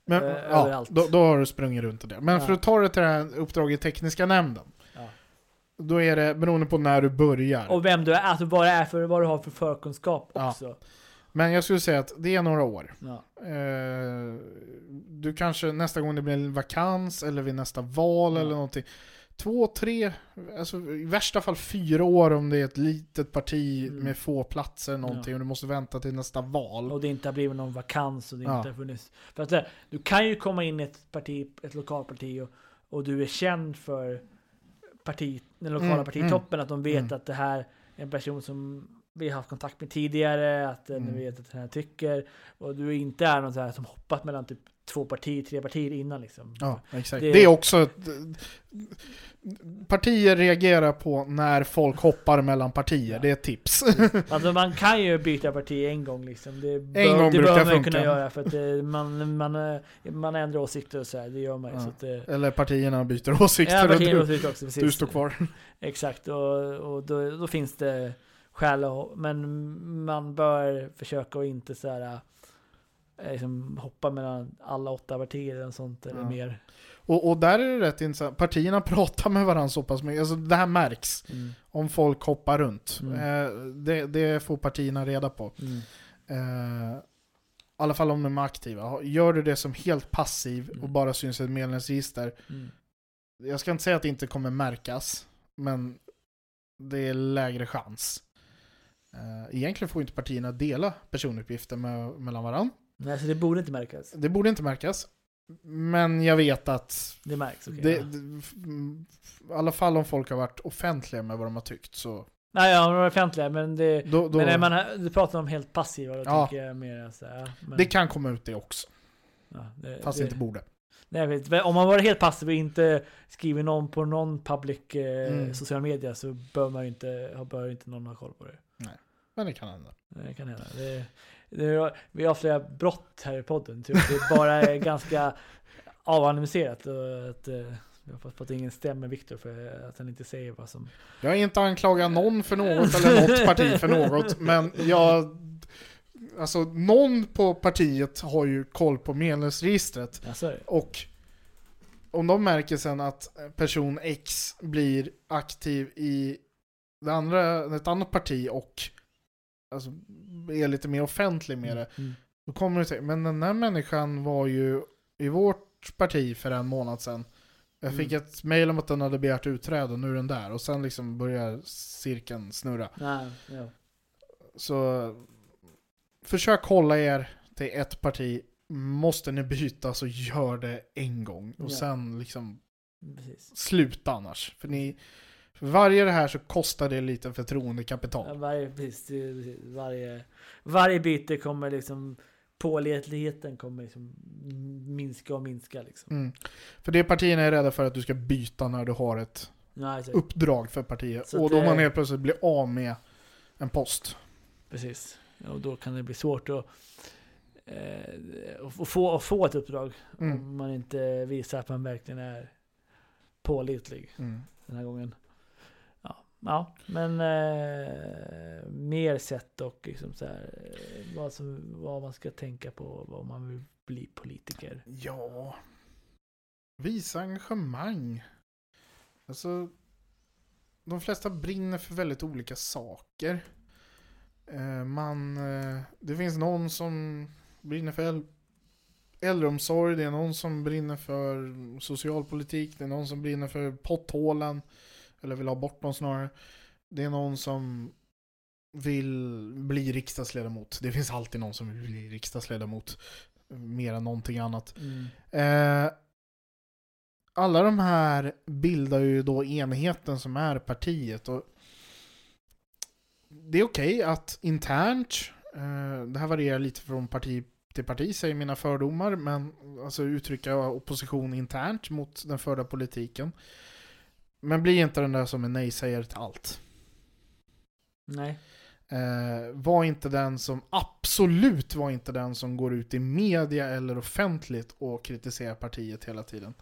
Men, Eh, ja, överallt. då, då har du sprungit runt i det. Men Ja. för att ta det till det här uppdraget i tekniska nämnden. Ja. Då är det beroende på när du börjar. Och vem du är, alltså vad det är för, vad du har för förkunskap Ja. också. Men jag skulle säga att det är några år. Ja. Eh, du kanske nästa gång det blir en vakans eller vid nästa val Ja. eller någonting. Två, tre, alltså i värsta fall fyra år om det är ett litet parti Mm. med få platser någonting Ja. och du måste vänta till nästa val. Och det inte har blivit någon vakans och det Ja. inte har funnits. För att det, du kan ju komma in i ett parti, ett lokalparti och, och du är känd för parti, den lokala Mm, partitoppen. Att de vet mm. att det här är en person som vi har haft kontakt med tidigare, att mm. Mm. du vet att den här tycker. Och du inte är någon så här som hoppat mellan typ två partier, tre partier innan liksom. Ja, exakt. Det- Det, är också ett, Partier reagerar på när folk hoppar mellan partier, Ja. det är ett tips. Alltså man kan ju byta parti en gång liksom. Det bör, gång det brukar bör man funka. kunna göra för att det, man, man, eh, man ändrar åsikter och så här. Det gör man ju. Ja. Det, Eller partierna byter åsikter Ja, och partierna du, åsikter också, precis. du står kvar. Exakt, och, och då, då finns det att, men man bör försöka att inte så här eh, liksom hoppa mellan alla åtta partier eller sånt eller Ja. mer. Och, och där är det rätt intressant, partierna pratar med varandra så pass mycket, alltså det här märks. Mm. Om folk hoppar runt. Mm. Eh, det, det får partierna reda på. Mm. Eh, I alla fall om de är aktiva. Gör du det som helt passiv och Mm. bara syns i ett medlemsregister. Mm. Jag ska inte säga att det inte kommer märkas, men det är lägre chans. Eh, egentligen får inte partierna dela personuppgifter med, mellan varandra. Nej, så det borde inte märkas. Det borde inte märkas. Men jag vet att Det märks, okej. det, ja. det, i alla fall om folk har varit offentliga med vad de har tyckt så Nej, ja, de är offentliga, men det... då, då, Men när man, du pratar om helt passiva, då Ja. tänker jag mer så här, men, det kan komma ut det också. ja, det, Fast det, inte borde. Nej, vet, om man var helt passiv och inte skriver någon på någon public eh, Mm. social media så bör man ju inte, bör inte någon ha koll på det. Men det kan hända. Det kan hända. Det, det, vi har flera brott här i podden. Typ. Det bara är ganska avanalyserat. Och att, vi har fått, fått ingen stämmer Viktor för att han inte säger vad som... Jag har inte anklagat någon för något eller något parti för något, men jag... Alltså någon på partiet har ju koll på medlemsregistret Ja, och om de märker sen att person X blir aktiv i det andra, ett annat parti och alltså, är lite mer offentlig med det, Mm. Då kommer det till, men den här människan var ju i vårt parti för en månad sedan. Jag fick Mm. ett mail om att den hade begärt utträde och nu är den där. Och sen liksom börjar cirkeln snurra. Nej, ja. Så försök hålla er till ett parti. Måste ni byta så gör det en gång. Och Ja. sen liksom Precis. sluta annars. För ni, för varje det här så kostar det lite förtroendekapital. Ja, varje, det- varje, varje byte kommer liksom pålitligheten kommer liksom minska och minska liksom. Mm. För det partierna är rädda för att du ska byta när du har ett Nej, uppdrag för partiet. Så och då att, man helt plötsligt blir av med en post. Precis. Och då kan det bli svårt att, eh, att få, att få ett uppdrag Mm. om man inte visar att man verkligen är pålitlig Mm. den här gången. Ja, men eh, mer sätt och liksom så här, eh, vad, som, vad man ska tänka på vad man vill bli politiker. Ja. Visa engagemang. Alltså, de flesta brinner för väldigt olika saker. Eh, man, eh, det finns någon som brinner för äldreomsorg, det är någon som brinner för socialpolitik, det är någon som brinner för potthålen, eller vill ha bort dem snarare. Det är någon som vill bli riksdagsledamot. Det finns alltid någon som vill bli riksdagsledamot. Mer än någonting annat. Mm. Eh, alla de här bildar ju då enheten som är partiet. Och det är okej att internt, eh, det här varierar lite från parti till parti säger mina fördomar, men alltså uttrycka opposition internt mot den förda politiken. Men bli inte den där som är nej-sägare till allt. Nej. Eh, var inte den som, absolut var inte den som går ut i media eller offentligt och kritiserar partiet hela tiden.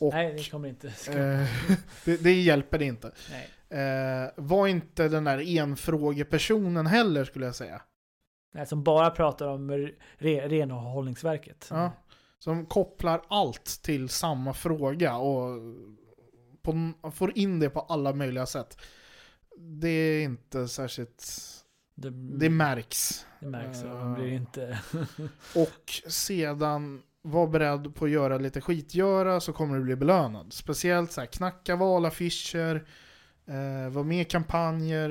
Och Nej, det kommer inte. eh, det, det hjälper det inte. Nej. Eh, var inte den där enfrågepersonen heller skulle jag säga. Nej, som bara pratar om re, renhållningsverket. Ja, som kopplar allt till samma fråga och på, får in det på alla möjliga sätt. Det är inte särskilt... Det, Det märks. det märks. och Man blir inte... Och sedan var beredd på att göra lite skitgöra så kommer du bli belönad. Speciellt så här, knacka valaffischer, eh, vara med i kampanjer,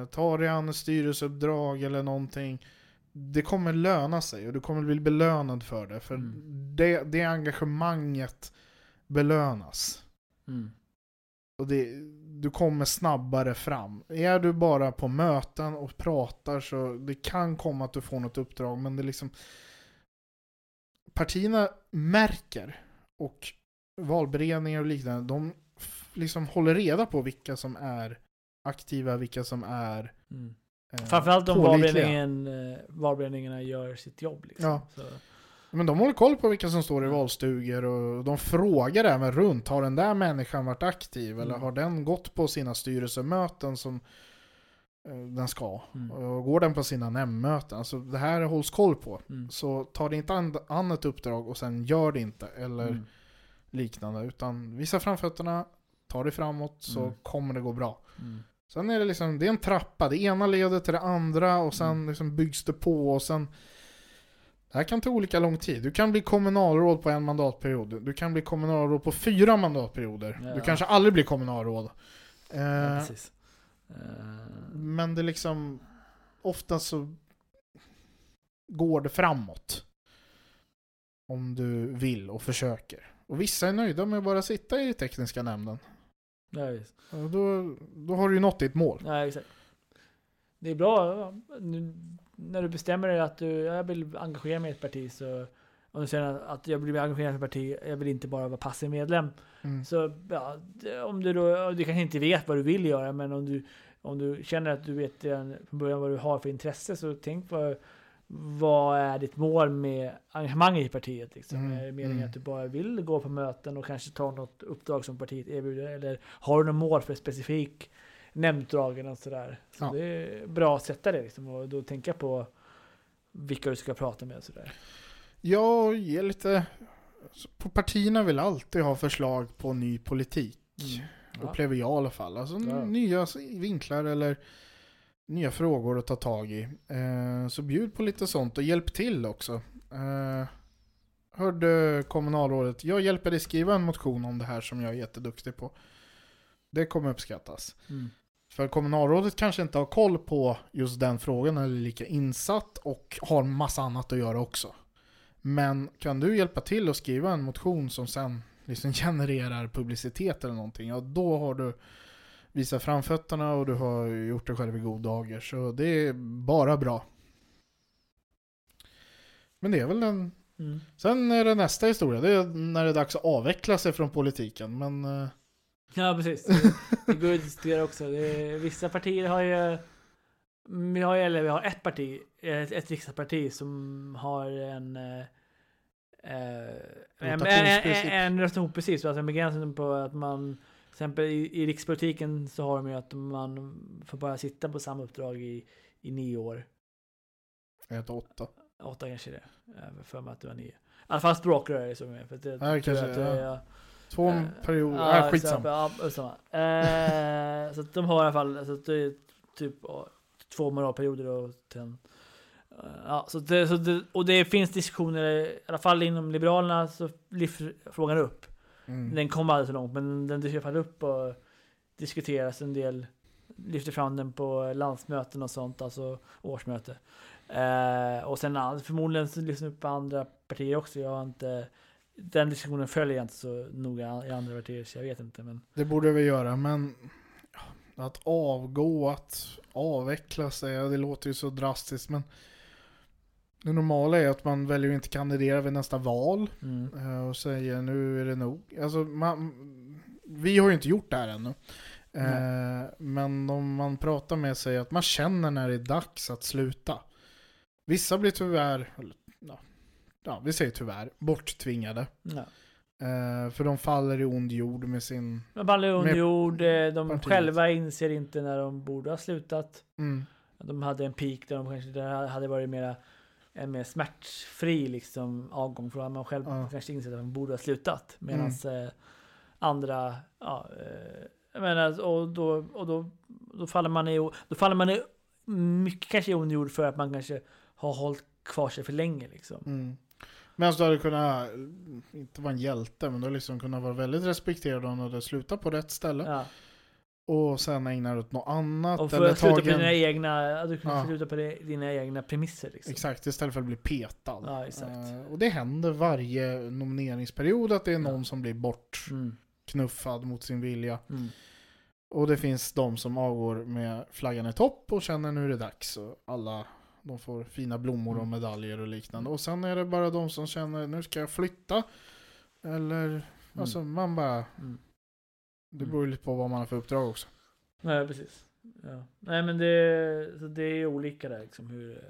eh, ta dig an styrelseuppdrag eller någonting. Det kommer löna sig och du kommer bli belönad för det. För Mm. det, det engagemanget belönas. Mm. Och det, du kommer snabbare fram. Är du bara på möten och pratar så det kan komma att du får något uppdrag men det är liksom Partierna märker och valberedningar och liknande de liksom håller reda på vilka som är aktiva, vilka som är Mm. eh, Framförallt om valberedningen, eh, valberedningarna gör sitt jobb. Liksom. Ja. Så, Men de håller koll på vilka som står i valstugor och de frågar även runt. Har den där människan varit aktiv? Eller Mm. har den gått på sina styrelsemöten som eh, den ska? Mm. Och går den på sina nämndmöten? Alltså det här hålls koll på. mm. Så ta det inte an, an ett uppdrag och sen gör det inte. Eller Mm. liknande. Utan visa framfötterna, ta det framåt så Mm. kommer det gå bra. Mm. Sen är det liksom, det är en trappa. Det ena leder till det andra och sen Mm. liksom byggs det på och sen det här kan ta olika lång tid. Du kan bli kommunalråd på en mandatperiod. Du kan bli kommunalråd på fyra mandatperioder. Ja. Du kanske aldrig blir kommunalråd. Ja, Eh, precis. Eh, men det liksom, ofta så går det framåt. Om du vill och försöker. Och vissa är nöjda med att bara sitta i tekniska nämnden. ja, visst. Då, då har du ju nått ditt mål. Ja, exakt. Det är bra ja, när du bestämmer dig att du, jag vill engagera mig i ett parti så om du säger att jag vill bli engagerad i ett parti, jag vill inte bara vara passiv medlem. Mm. Så ja, om du då, du kanske inte vet vad du vill göra, men om du, om du känner att du vet redan från början vad du har för intresse, så tänk på vad är ditt mål med engagemanget i partiet? Liksom? Mm, Är det meningen mm. att du bara vill gå på möten och kanske ta något uppdrag som partiet erbjuder? Eller har du något mål för specifik eller något sådär? Så Ja. det är bra att sätta det liksom, och då tänka på vilka du ska prata med och sådär. Jag ger lite... På partierna vill alltid ha förslag på ny politik. Mm. Upplever jag i alla fall. Alltså Ja. nya vinklar eller nya frågor att ta tag i. Eh, så bjud på lite sånt och hjälp till också. Eh, hörde kommunalrådet, jag hjälper dig skriva en motion om det här som jag är jätteduktig på. Det kommer uppskattas. Mm. För kommunalrådet kanske inte har koll på just den frågan eller är lika insatt och har massa annat att göra också. Men kan du hjälpa till att skriva en motion som sen liksom genererar publicitet eller någonting, ja då har du visat framfötterna och du har gjort dig själv i god dager. Så det är bara bra. Men det är väl den... Mm. Sen är det nästa historia, det är när det är dags att avveckla sig från politiken. Men eh, Ja, precis. Det, går att diskutera också. Är, vissa partier har ju... Vi har eller vi har ett parti, ett, ett riksdagsparti som har en... eh, eh, en, en, rotation, precis. Alltså en begränsning på att man... Till exempel i, i rikspolitiken så har de ju att man får bara sitta på samma uppdrag i, i nio år. jag heter åtta. Åtta kanske det. Jag för mig att det var nio. I alla fall språkrör är det så med. För att det, Ja, tror jag kanske, att ja. är- Två Eh, perioder, ja, äh, skitsamma. Ja. Eh, så att de har i alla fall alltså, det är typ två moralperioder och sen eh, Ja, så det, så det, och det finns diskussioner, i alla fall inom Liberalerna så lyfter frågan upp. Mm. Den kommer aldrig så långt, men den dyker i alla fall upp och diskuteras en del. Lyfter fram den på landsmöten och sånt, alltså årsmöte. Eh, och sen förmodligen så den upp på andra partier också. Jag har inte, den diskussionen följer jag inte så noga i andra partier, så jag vet inte. Men Det borde vi göra, men att avgå, att avveckla sig, det låter ju så drastiskt, men det normala är att man väljer att inte kandidera vid nästa val mm. eh, och säger nu är det nog. Alltså, man, vi har ju inte gjort det här ännu. Eh, men om man pratar med sig att man känner när det är dags att sluta. Vissa blir tyvärr, ja, vi säger tyvärr, borttvingade. ja. Eh, för de faller i ond jord med sin... Men Balle Med underjord, eh, de partiet. själva inser inte när de borde ha slutat. Mm, De hade en peak där de kanske där hade varit mera en mer smärtfri liksom avgång. För då hade man själv Ja. kanske insett att man borde ha slutat. Medan eh, andra, ja, eh, jag menar, och då, och då, då faller man i, då faller man i mycket kanske i ond jord för att man kanske har hållit kvar sig för länge liksom. mm. Men du hade kunnat, inte vara en hjälte, men du hade liksom kunnat vara väldigt respekterad om du hade slutat på rätt ställe. Ja. Och sen ägna dig åt något annat. Och för att sluta på tagit en- dina egna, du kan Ja. sluta på di- dina egna premisser liksom. Exakt, istället för att bli petad. Ja. Eh, och det händer varje nomineringsperiod att det är någon Ja. som blir bortknuffad Mm. mot sin vilja. Mm. Och det finns de som avgår med flaggan i topp och känner nu är det dags. Och alla de får fina blommor och Mm. medaljer och liknande. Och sen är det bara de som känner nu ska jag flytta. Eller, alltså man bara, Mm. det beror ju lite på vad man har för uppdrag också. Nej, precis. Ja. Nej, men det, så det är olika där liksom hur...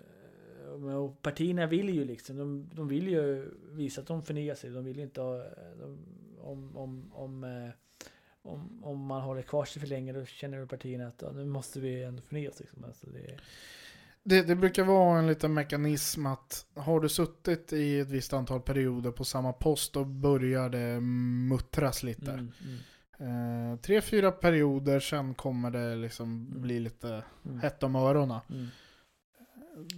eh, och partierna vill ju liksom, de, de vill ju visa att de förnyar sig. De vill inte ha... De, om, om, om, eh, om, om man håller kvar sig för länge då känner partierna att ja, nu måste vi ändå förnya oss. Liksom. Alltså det, Det, det brukar vara en liten mekanism att har du suttit i ett visst antal perioder på samma post då börjar det muttras lite. mm, mm, Eh, tre, fyra perioder, sen kommer det liksom Mm. bli lite mm, hett om öronen. mm.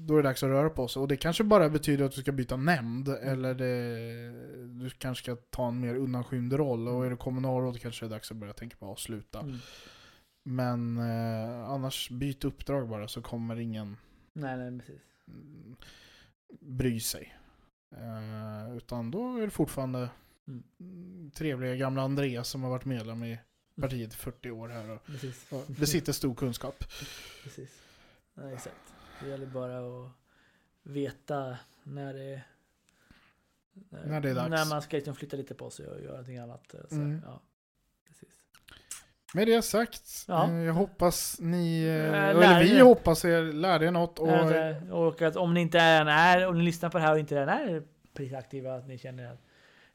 Då är det dags att röra på sig. Och det kanske bara betyder att du ska byta nämnd, Mm. eller det, du kanske ska ta en mer undanskymd roll. Och är du kommunalråd kanske det är dags att börja tänka på att sluta. Mm. Men eh, annars byt uppdrag bara så kommer ingen Nej, nej, precis. mm, bry sig. Eh, utan då är det fortfarande Mm. mm, trevliga gamla Andreas som har varit medlem i partiet i 40 år här och precis. och besitter stor kunskap. Precis. Ja, exakt. Det gäller bara att veta när det När det är dags. När man ska liksom flytta lite på sig och göra någonting annat. Så, Mm. ja. Med det sagt, Ja. eh, jag hoppas ni, eh, Äh, eller vi hoppas er lärde er något. Och, Och, och att om ni inte är, är, om ni lyssnar på det här och inte redan är prisaktiva, att ni känner att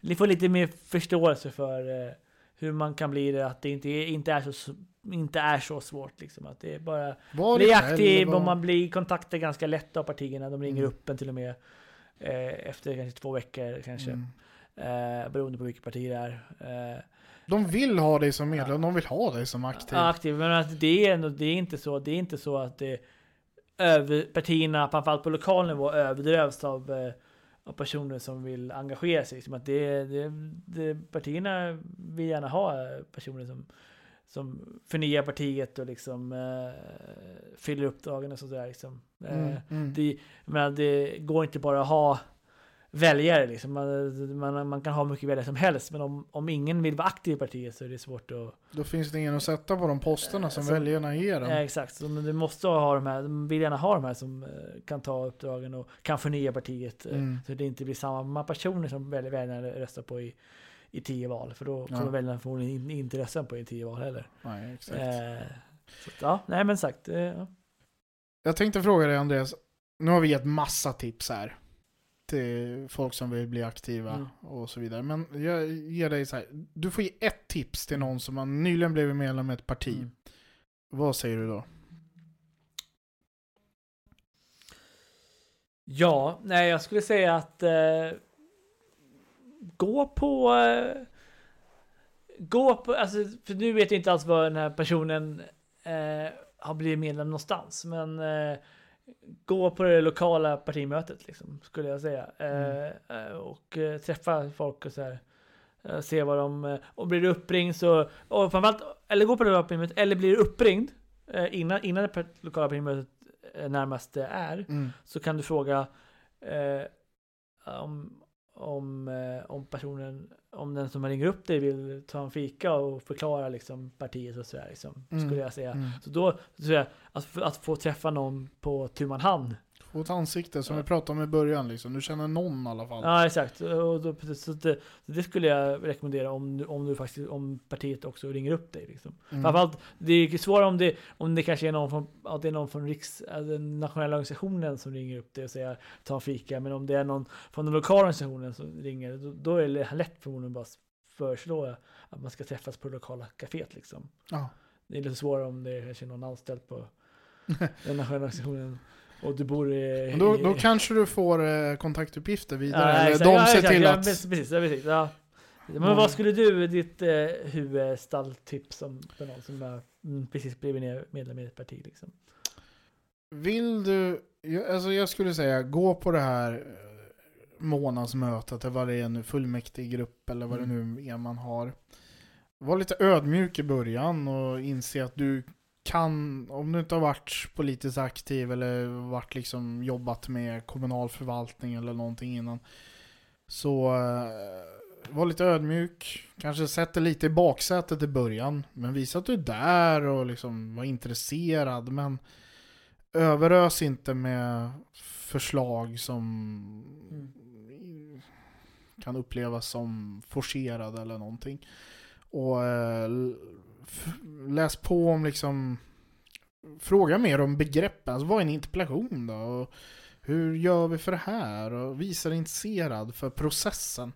ni får lite mer förståelse för eh, hur man kan bli det, att det inte, är- inte, är, så, inte är så svårt. Liksom. Att det är bara var bli aktiv själv och man blir kontaktad ganska lätt av partierna. De ringer Mm. upp en till och med eh, efter kanske två veckor kanske. Mm. Eh, beroende på vilket parti det är. Eh, De vill ha dig som medlem, de vill ha dig som aktiv. Aktiv. Men att det är ändå, det är inte så, det är inte så att det över, partierna, framförallt på lokal nivå, överdrövs av, eh, av personer som vill engagera sig. Som att det, det, det, partierna vill gärna ha eh, personer som, som förnyar partiet och liksom eh, fyller uppdragen och sådär. Liksom. Eh, Mm, mm. det, det går inte bara att ha väljare. Liksom. Man, man, man kan ha mycket väljare som helst, men om, om ingen vill vara aktiv i partiet så är det svårt att Då finns det ingen att sätta på de posterna som Så- väljarna ger dem. Ja, exakt, så, men du måste ha de här, de vill gärna ha de här som eh, kan ta uppdragen och kan förnya partiet. eh, Mm. Så det inte blir samma personer som väl- väljarna röstar på i, i tio val. För då kommer Ja. väljarna förmodligen in- inte rösta på i tio val heller. Nej, exakt. Eh, så, ja, nej men sagt. Eh, ja. Jag tänkte fråga dig Andreas, nu har vi gett massa tips här till folk som vill bli aktiva Mm. och så vidare. Men jag ger dig så här, du får ge ett tips till någon som har nyligen blivit medlem i ett parti. Mm. Vad säger du då? Ja, nej jag skulle säga att eh, gå på eh, gå på, alltså, för nu vet jag inte alls vad den här personen eh, har blivit medlem någonstans, men eh, gå på det lokala partimötet liksom, skulle jag säga. Eh, eh, och eh, träffa folk och så här. eh, se vad de, och blir du uppringd så, och framförallt, eller gå på det lokala partimötet, eller blir du uppringd eh, innan, innan det lokala partimötet närmast är, Mm. så kan du fråga om, om, eh, om personen, om den som ringer upp dig vill ta en fika och förklara liksom partiet och sådär liksom, Mm. skulle jag säga. Mm. Så då, så jag, att, att få träffa någon på tu man hand. Ett ansikte som vi pratade om i början liksom. Du känner någon i alla fall. Ja, exakt. Och då, precis, så det, det skulle jag rekommendera om du, om du faktiskt, om partiet också ringer upp dig liksom. Mm. Framförallt, det är svårare om det, om det kanske är någon från, att det är någon från riks, den nationella organisationen som ringer upp dig och säger ta en fika. Men om det är någon från den lokala organisationen som ringer, då, då är det lätt förmodligen bara föreslå att man ska träffas på det lokala kaféet liksom. Ja. Det är lite svårare om det är kanske någon anställd på den nationella organisationen och du bor i... Då, då kanske du får eh, kontaktuppgifter vidare. Ja, eller exakt. de Ja, ser exakt. till ja, att... Precis, ja, precis. Ja. Men Mm. vad skulle du, ditt eh, huvudstalltips om för någon som är, mm, precis blivit medlem i ett parti liksom? Vill du... jag- Alltså jag skulle säga, gå på det här eh, månadsmötet, eller vad det är nu, fullmäktigegrupp eller vad det Mm. nu är man har. Var lite ödmjuk i början och inse att du kan, om du inte har varit politiskt aktiv eller varit liksom jobbat med kommunal förvaltning eller någonting innan. Så eh, var lite ödmjuk, kanske sätt dig lite i baksätet i början. Men visa att du är där och liksom var intresserad. Men överös inte med förslag som kan upplevas som forcerade eller någonting. Och eh, läs på om liksom Fråga mer om begreppen, alltså vad är en interpellation då? Och hur gör vi för det här? Och visa dig intresserad för processen.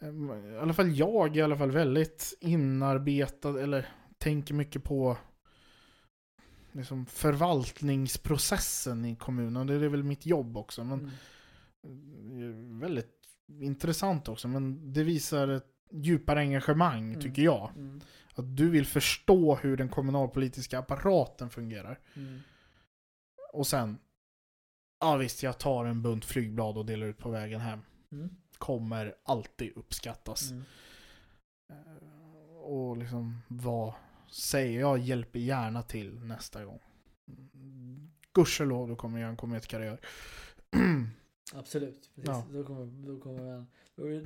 Ehm, I alla fall jag är i alla fall väldigt inarbetad, eller tänker mycket på liksom förvaltningsprocessen i kommunen. Det är väl mitt jobb också. Men Mm. eh, väldigt intressant också. Men det visar ett djupare engagemang, Mm. tycker jag. Mm. Att du vill förstå hur den kommunalpolitiska apparaten fungerar. Mm. Och sen, ja visst, jag tar en bunt flygblad och delar ut på vägen hem. Mm. Kommer alltid uppskattas. Mm. Eh, Och liksom, vad säger jag hjälper gärna till nästa gång. Gudskelov, då kommer jag en kometkarriär. Absolut. Precis. Ja. Då, kommer, då, kommer, då,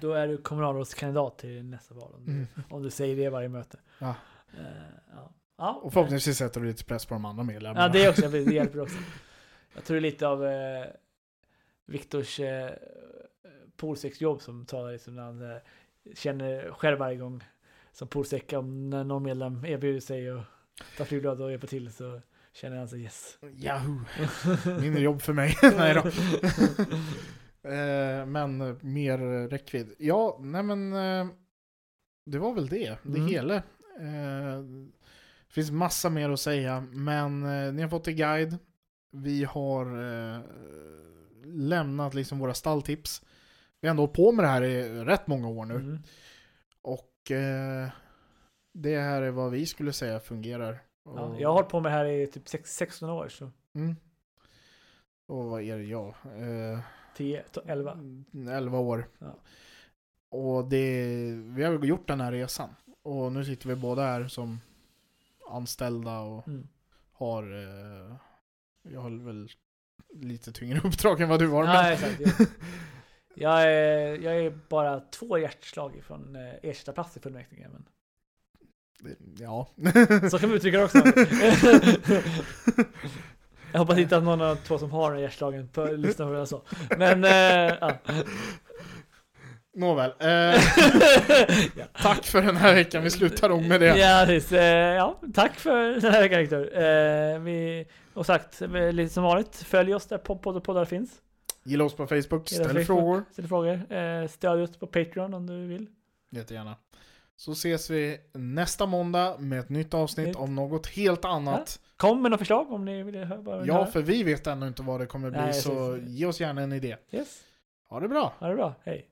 då är du kommunalrådskandidat till nästa val. Om du, Mm. om du säger det i varje möte. Ja. Eh, ja. Ja. Och förhoppningsvis sätter du lite press på de andra medlemmarna. Ja, det också. Det hjälper också. Jag tror det är lite av eh, Viktors eh, polsäcksjobb som talar liksom när han eh, känner själv varje gång som polsäck om när någon medlem erbjuder sig och tar flygblad och hjälper till så känner han sig yes. Yahoo! Mindre jobb för mig. nej då. Eh, men mer räckvidd. Ja, nej men eh, det var väl det. Det Mm. hela. Eh, Det finns massa mer att säga, men eh, ni har fått en guide. Vi har eh, lämnat liksom våra stalltips. Vi har ändå på med det här i rätt många år nu. Mm. Och det här är vad vi skulle säga fungerar. Ja, Och- jag har hållit på med det här i typ sex- 16 år, så Mm. Och vad är det jag? Eh, 10, 11. Mm, 11 år. Ja. Och det, vi har gjort den här resan. Och nu sitter vi båda här som anställda och Mm. har... Eh, jag har väl lite tyngre uppdrag än vad du har. Ja, men, exakt. Jag, jag, är, jag är bara två hjärtslag ifrån eh, ersättarplats i fullmäktige. Men ja. så kan vi uttrycka det också. jag hoppas inte att någon av de två som har hjärtslagen på- lyssnar på det jag sa. Men, eh, ja. Nåväl. Eh, ja. tack för den här veckan. Vi slutar nog med det. Ja, precis. Eh, ja, tack för den här veckan Viktor. Eh, vi, och sagt, eh, lite som vanligt, följ oss där på podd och poddar finns. Gilla oss på Facebook. Ställ Facebook. frågor. Ställ frågor. Eh, stöd oss på Patreon om du vill. Jättegärna. Så ses vi nästa måndag med ett nytt avsnitt om något helt annat. Kom med några förslag om ni vill höra. Ja, för vi vet ännu inte vad det kommer bli, Nej, så ge oss gärna en idé. Yes, Ha det bra! ha det bra. Hej.